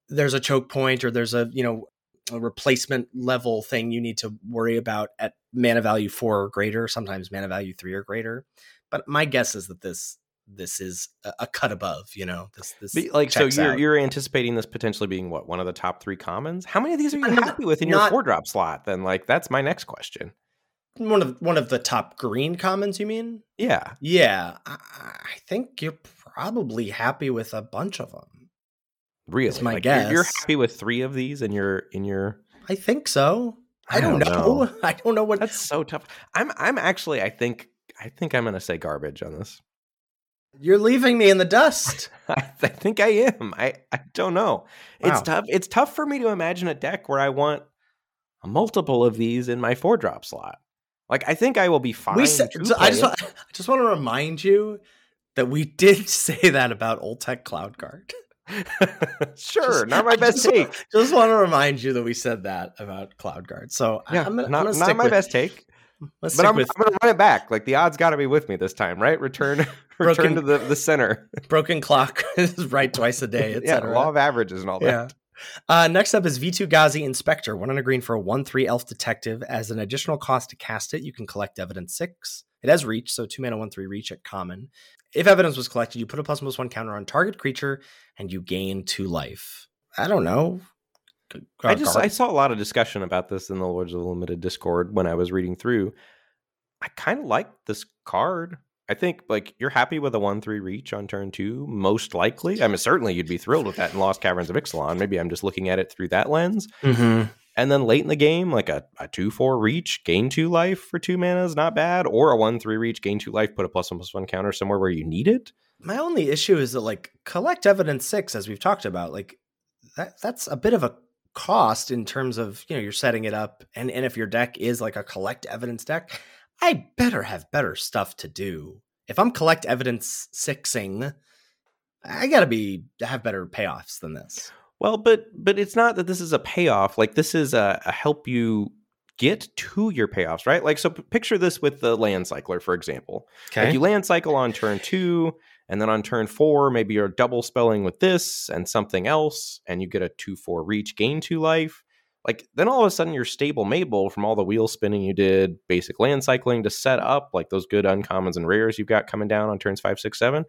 there's a choke point or there's a, you know, a replacement level thing you need to worry about at mana value four or greater, sometimes mana value three or greater. But my guess is that this this is a, a cut above, you know. This this But, like so you're out. you're anticipating this potentially being what one of the top three commons how many of these are you I'm not- happy with in not- your four drop slot then like that's my next question one of one of the top green commons, you mean? yeah Yeah, I, I think you're probably happy with a bunch of them. Really my like, you're- you're, happy with three of these in your in your I think so. I, I don't, don't know. know. I don't know what. that's so tough i'm i'm actually i think i think i'm gonna say garbage on this You're leaving me in the dust. I, I think I am. I, I don't know. It's Wow. tough. It's tough for me to imagine a deck where I want a multiple of these in my four drop slot. Like I think I will be fine. we said. I just play I just want to remind you that we did say that about Oltec Cloud Guard. sure, Just- not my best just take. Just want to remind you that we said that about Cloud Guard. So Yeah, I'm gonna, not, I'm not my with, best take. Let's But I'm, with I'm gonna run it back. Like the odds got to be with me this time, right? Return, Broken- return to the, the center. broken clock is right twice a day, yeah, etc. law of averages and all that. Yeah. Uh, next up is Vitu-Ghazi Inspector. One on a green for a 1 3 elf detective. As an additional cost to cast it, you can collect evidence 6. It has reach, so 2 mana 1 3 reach at common. If evidence was collected, you put a plus 1 plus counter on target creature and you gain 2 life. I don't know. G- I just gar- I saw a lot of discussion about this in the Lords of the Limited Discord when I was reading through. I kind of like this card. I think like you're happy with a one three reach on turn two, most likely. I mean, certainly you'd be thrilled with that in Lost Caverns of Ixalan. Maybe I'm just looking at it through that lens. Mhm. And then late in the game, like a, a two four reach, gain two life for two mana is not bad, or a one three reach, gain two life, put a plus one plus one counter somewhere where you need it. My only issue is that, like, collect evidence 6, as we've talked about, like, that that's a bit of a cost in terms of, you know, you're setting it up. And, and if your deck is like a collect evidence deck, I better have better stuff to do. If I'm collect evidence sixing, I gotta be have better payoffs than this. Well, but but it's not that this is a payoff. Like this is a, a help you get to your payoffs, right? Like so, p- picture this with the land cycler, for example. Like you land cycle on turn two, and then on turn four, maybe you're double spelling with this and something else, and you get a two four reach, gain two life. Like then all of a sudden you're stable Mabel from all the wheel spinning you did, basic land cycling to set up like those good uncommons and rares you've got coming down on turns five, six, seven.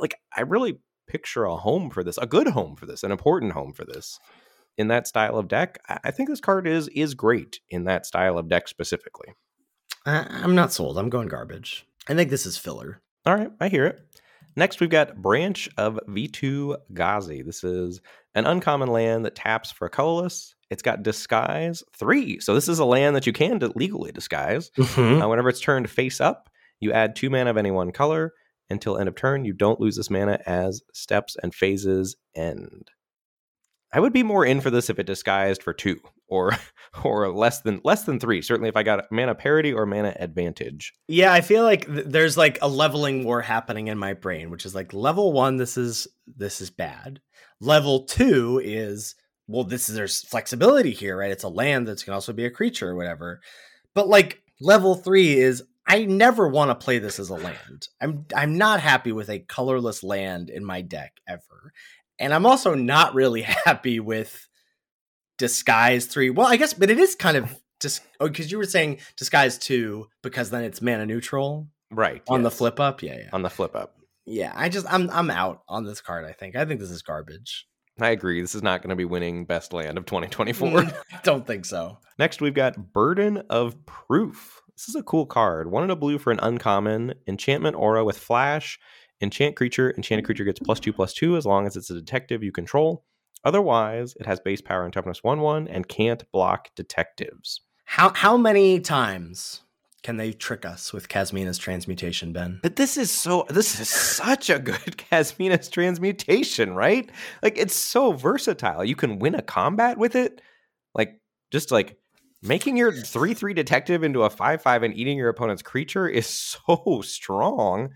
Like I really picture a home for this, a good home for this, an important home for this in that style of deck. I think this card is is great in that style of deck specifically. I, I'm not sold. I'm going garbage. I think this is filler. All right, I hear it. Next, we've got Branch of V2 Ghazi. This is an uncommon land that taps for a colorless. It's got Disguise 3. So, this is a land that you can legally disguise. Mhm. Uh, whenever it's turned face up, you add two mana of any one color. Until end of turn, you don't lose this mana as steps and phases end. I would be more in for this if it disguised for two or or less than less than three. Certainly, if I got mana parity or mana advantage. Yeah, I feel like th- there's like a leveling war happening in my brain, which is like level one, this is this is bad. Level two is well, this is there's flexibility here, right? It's a land that can also be a creature or whatever. But like level three is I never want to play this as a land. I'm I'm not happy with a colorless land in my deck ever. And I'm also not really happy with disguise three. Well, I guess, but it is kind of just oh, because you were saying disguise two because then it's mana neutral Right. on the flip up. Yeah, yeah, On the flip up. yeah. I just I'm I'm out on this card. I think I think this is garbage. I agree. This is not going to be winning best land of 2024. Mm, I don't think so. Next, we've got Burden of Proof. This is a cool card. One in a blue for an uncommon enchantment aura with flash. Enchant creature. Enchanted creature gets plus two plus two as long as it's a detective you control. Otherwise, it has base power and toughness one one and can't block detectives. How how many times can they trick us with Kasmina's transmutation, Ben? But this is so. This is such a good Kasmina's transmutation, right? Like it's so versatile. You can win a combat with it. Like just like making your three three detective into a five five and eating your opponent's creature is so strong.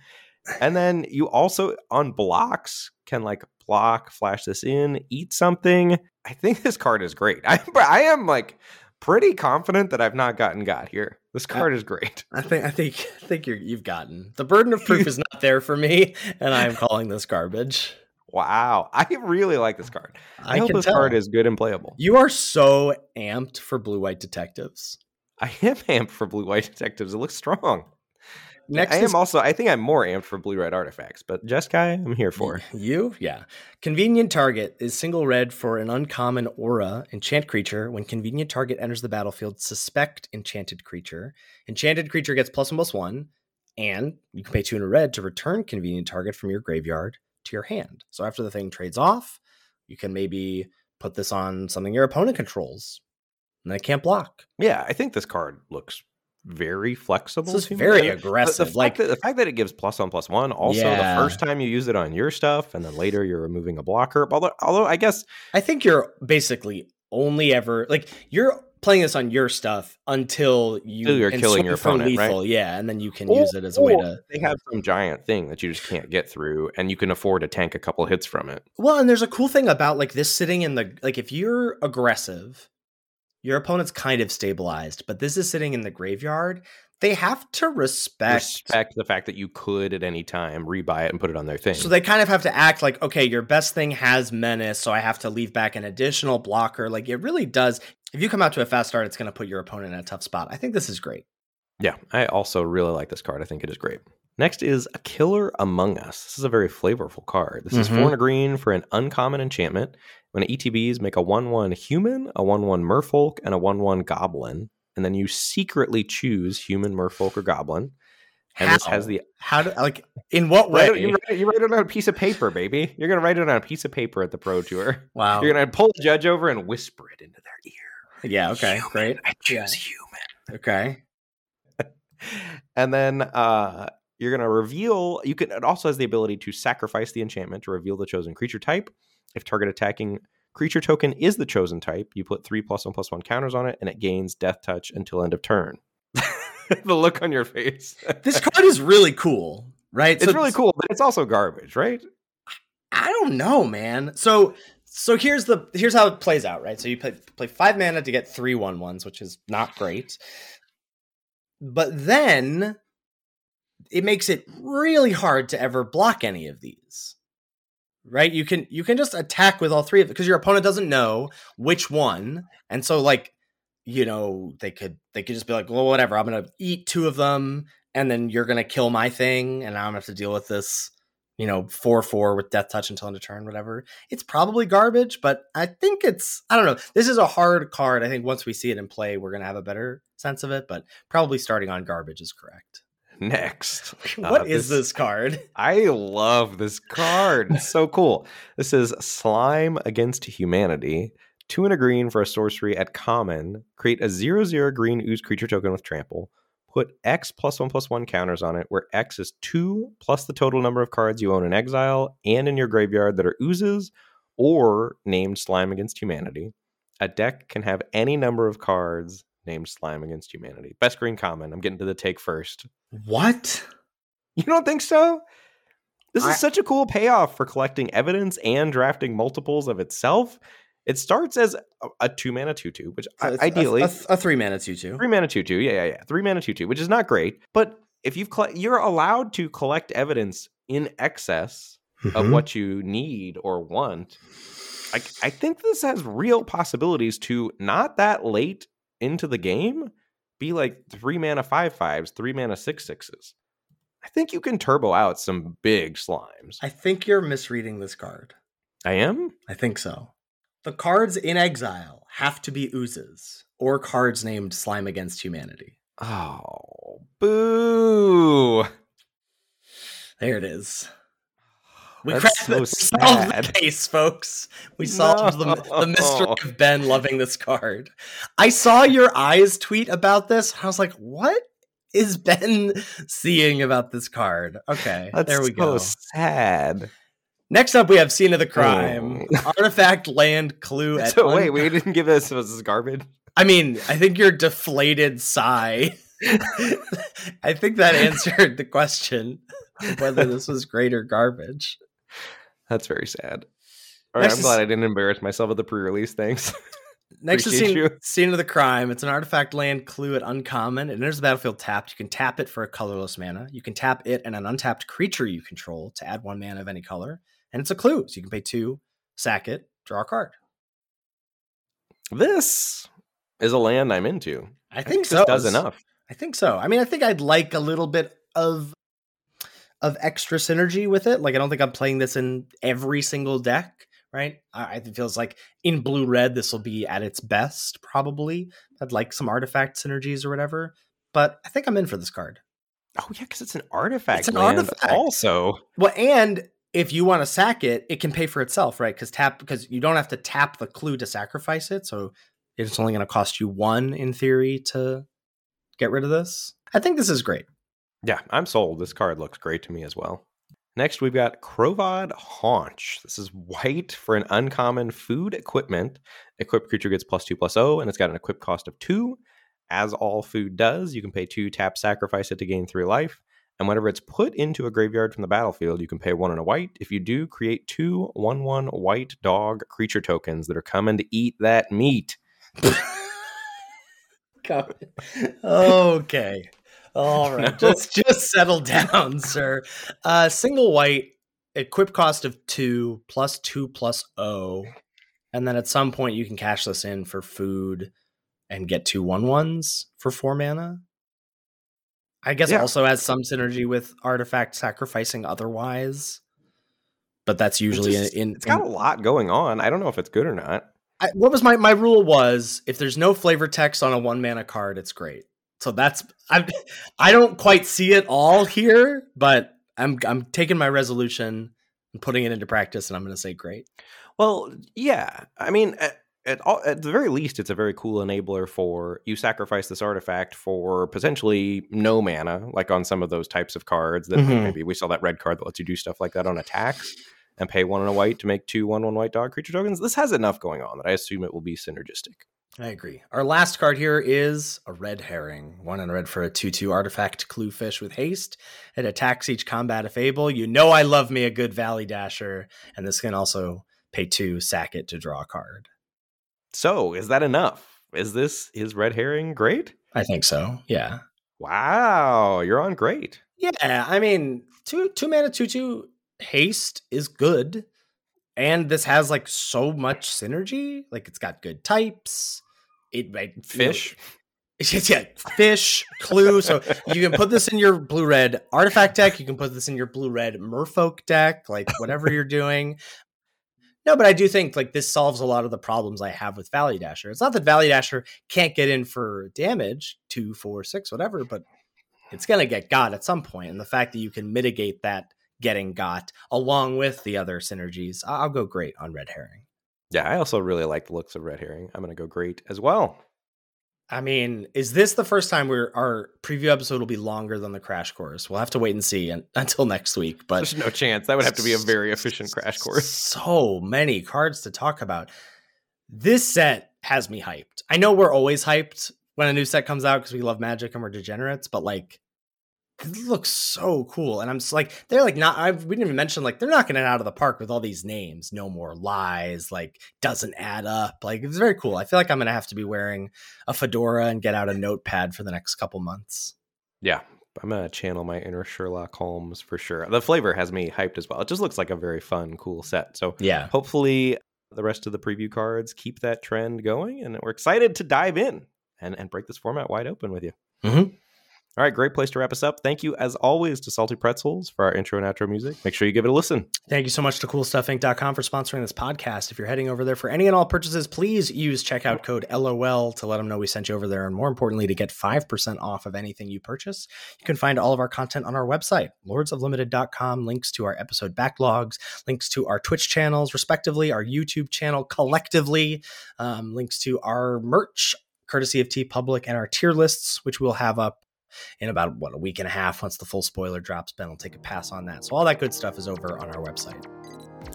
And then you also on blocks can like block, flash this in, eat something. I think this card is great. I I am like pretty confident that I've not gotten got here. This card is great. I think I think I think you're you've gotten the burden of proof is not there for me, and I am calling this garbage. Wow, I really like this card. I, I hope this tell. card is good and playable. You are so amped for blue white detectives. I am amped for blue white detectives. It looks strong. Next I is am also. I think I'm more amped for blue red artifacts, but Jeskai, I'm here for. You? Yeah. Convenient target is single red for an uncommon aura enchant creature. When convenient target enters the battlefield, suspect enchanted creature. Enchanted creature gets plus one plus one, and you can pay two in a red to return convenient target from your graveyard to your hand. So after the thing trades off, you can maybe put this on something your opponent controls. And they can't block. Yeah, I think this card looks very flexible. This is to me. very The- The, aggressive. like that, the fact that it gives plus on plus one, also Yeah. the first time you use it on your stuff, and then later you're removing a blocker. Although, although I guess I think you're basically only ever like you're playing this on your stuff until you Until you're killing your opponent, right? yeah, and then you can use it as a way to. they have some giant thing that you just can't get through, and you can afford to tank a couple hits from it. Well, and there's a cool thing about like this sitting in the like if you're aggressive, your opponent's kind of stabilized, but this is sitting in the graveyard. They have to respect. Respect the fact that you could at any time rebuy it and put it on their thing. So they kind of have to act like, okay, your best thing has menace, so I have to leave back an additional blocker. Like it really does. If you come out to a fast start, it's going to put your opponent in a tough spot. I think this is great. Yeah, I also really like this card. I think it is great. Next is A Killer Among Us. This is a very flavorful card. This is Mhm. four and a green for an uncommon enchantment. When ETBs make a 1 1 human, a 1 1 merfolk, and a 1 1 goblin. And then you secretly choose human, merfolk, or goblin. And this has How? the. How do like in what way? Write it, you, write it, you write it on a piece of paper, baby. You're going to write it on a piece of paper at the Pro Tour. wow. You're going to pull the judge over and whisper it into their ear. Yeah. Okay. Human. Great. I choose Yeah. human. Okay. and then uh you're gonna reveal you can it also has the ability to sacrifice the enchantment to reveal the chosen creature type if target attacking creature token is the chosen type you put three plus one plus one counters on it and it gains death touch until end of turn the look on your face This card is really cool, right? it's really cool but it's also garbage right I don't know, man. So so here's the here's how it plays out, right? So you play play five mana to get three one ones, which is not great. But then it makes it really hard to ever block any of these. Right? You can you can just attack with all three of them because your opponent doesn't know which one. And so like, you know, they could they could just be like, well, whatever, I'm gonna eat two of them, and then you're gonna kill my thing, and I'm gonna have to deal with this you know, four four with death touch until end of turn, whatever. It's probably garbage, but I think it's I don't know. This is a hard card. I think once we see it in play, we're gonna have a better sense of it. But probably starting on garbage is correct. next What Uh, is this card? I love this card. It's so cool. This is Slime Against Humanity. Two and a green for a sorcery at common. Create a zero zero green ooze creature token with trample. Put X plus one plus one counters on it, where X is two plus the total number of cards you own in exile and in your graveyard that are oozes or named Slime Against Humanity. A deck can have any number of cards named Slime Against Humanity. Best green common. I'm getting to the take first. What? You don't think so? This is I- such a cool payoff for collecting evidence and drafting multiples of itself. It starts as a, a two mana two two, which So I- it's a- ideally a, a three mana two two. three mana two two. Yeah, yeah, yeah. Three mana two two, which is not great. But if you've colle- you're allowed to collect evidence in excess of Mhm. what you need or want. I, I think this has real possibilities to not that late into the game be like three mana five fives, three mana six sixes. I think you can turbo out some big slimes. I think you're misreading this card. I am. I think so. The cards in exile have to be oozes or cards named Slime Against Humanity. Oh, boo! There it is. We That's cracked so the, solved the case, folks. We solved the, the mystery of Ben loving this card. I saw your eyes tweet about this. And I was like, what is Ben seeing about this card? Okay, That's there we so go. sad. Next up, we have Scene of the Crime. Oh. Artifact land clue at So un- wait, we didn't give this. Was this garbage? I mean, I think your deflated sigh. I think that answered the question whether this was great or garbage. That's very sad. All right, Next I'm is- glad I didn't embarrass myself at the pre-release. Thanks. Next is scene, scene of the crime. It's an artifact land clue at uncommon. It enters the battlefield tapped. You can tap it for a colorless mana. You can tap it and an untapped creature you control to add one mana of any color. And it's a clue. So you can pay two, sack it, draw a card. this is a land I'm into. I think this so. does enough. I think so. I mean, I think I'd like a little bit of of extra synergy with it. Like, I don't think I'm playing this in every single deck, right? I, it feels like in blue red, this will be at its best, probably. I'd like some artifact synergies or whatever, but I think I'm in for this card. Oh yeah, because it's an artifact. It's an artifact. Also, Well, and if you want to sack it, it can pay for itself, right? Because tap because you don't have to tap the clue to sacrifice it, so it's only going to cost you one in theory to get rid of this. I think this is great. yeah, I'm sold. This card looks great to me as well. Next, we've got Krovod Haunch. This is white for an uncommon food equipment. Equipped creature gets plus two plus O, and it's got an equip cost of two. As all food does, you can pay two, tap, sacrifice it to gain three life. And whenever it's put into a graveyard from the battlefield, you can pay one and a white. If you do, create two one one white dog creature tokens that are coming to eat that meat. okay. All right. Just just settle down, sir. Uh single white, equip cost of two plus two plus O. And then at some point you can cash this in for food and get two one ones for four mana. I guess Yeah. also has some synergy with artifact sacrificing otherwise. But that's usually just- in, in It's got a lot going on. I don't know if it's good or not. I, what was my my rule was if there's no flavor text on a one mana card, it's great. So that's I I don't quite see it all here, but I'm I'm taking my resolution and putting it into practice, and I'm going to say great. Well, yeah. I mean, uh, at, all, at the very least, it's a very cool enabler for you sacrifice this artifact for potentially no mana, like on some of those types of cards that Mhm. maybe we saw that red card that lets you do stuff like that on attacks and pay one and a white to make two one one white dog creature tokens. This has enough going on that I assume it will be synergistic. I agree. Our last card here is a red herring. One and a red for a 2 2 artifact clue fish with haste. It attacks each combat if able. You know I love me a good Valley Dasher, and this can also pay two, sack it to draw a card. So, is that enough? Is this is red herring great? I think so. Yeah. Wow, you're on great. Yeah, I mean, two two mana two two haste is good, and this has like so much synergy. Like it's got good types. It like, Fish. yeah, fish clue. So you can put this in your blue red artifact deck. You can put this in your blue red Merfolk deck. Like whatever you're doing. No, but I do think like this solves a lot of the problems I have with Valley Dasher. It's not that Valley Dasher can't get in for damage, two, four, six, whatever, but it's gonna get got at some point. And the fact that you can mitigate that getting got along with the other synergies, I'll go great on Red Herring. Yeah, I also really like the looks of red herring. I'm to go great as well. I mean, is this the first time where our preview episode will be longer than the crash course? We'll have to wait and see and, until next week. But There's no chance. That would have to be a very efficient crash course. So many cards to talk about. This set has me hyped. I know we're always hyped when a new set comes out because we love magic and we're degenerates, but like it looks so cool. And I'm just like, they're like not I we didn't even mention like they're knocking it out of the park with all these names. No more lies, like doesn't add up. Like it's very cool. I feel like I'm gonna have to be wearing a fedora and get out a notepad for the next couple months. Yeah, I'm gonna channel my inner Sherlock Holmes for sure. The flavor has me hyped as well. It just looks like a very fun, cool set. So Yeah. hopefully the rest of the preview cards keep that trend going, and we're excited to dive in and and break this format wide open with you. Mhm. All right, great place to wrap us up. Thank you as always to Salty Pretzels for our intro and outro music. Make sure you give it a listen. Thank you so much to CoolStuffInc.com for sponsoring this podcast. If you're heading over there for any and all purchases, please use checkout code LOL to let them know we sent you over there. And more importantly, to get 5% off of anything you purchase. You can find all of our content on our website, lordsoflimited.com, links to our episode backlogs, links to our Twitch channels, respectively, our YouTube channel collectively, um, links to our merch, courtesy of TeePublic, and our tier lists, which we'll have up in about what a week and a half once the full spoiler drops. Ben will take a pass on that. So all that good stuff is over on our website.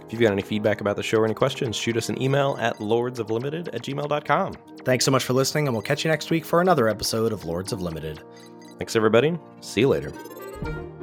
If you've got any feedback about the show or any questions, shoot us an email at lordsoflimited at gmail.com. Thanks so much for listening, and we'll catch you next week for another episode of Lords of Limited. Thanks, everybody. See you later.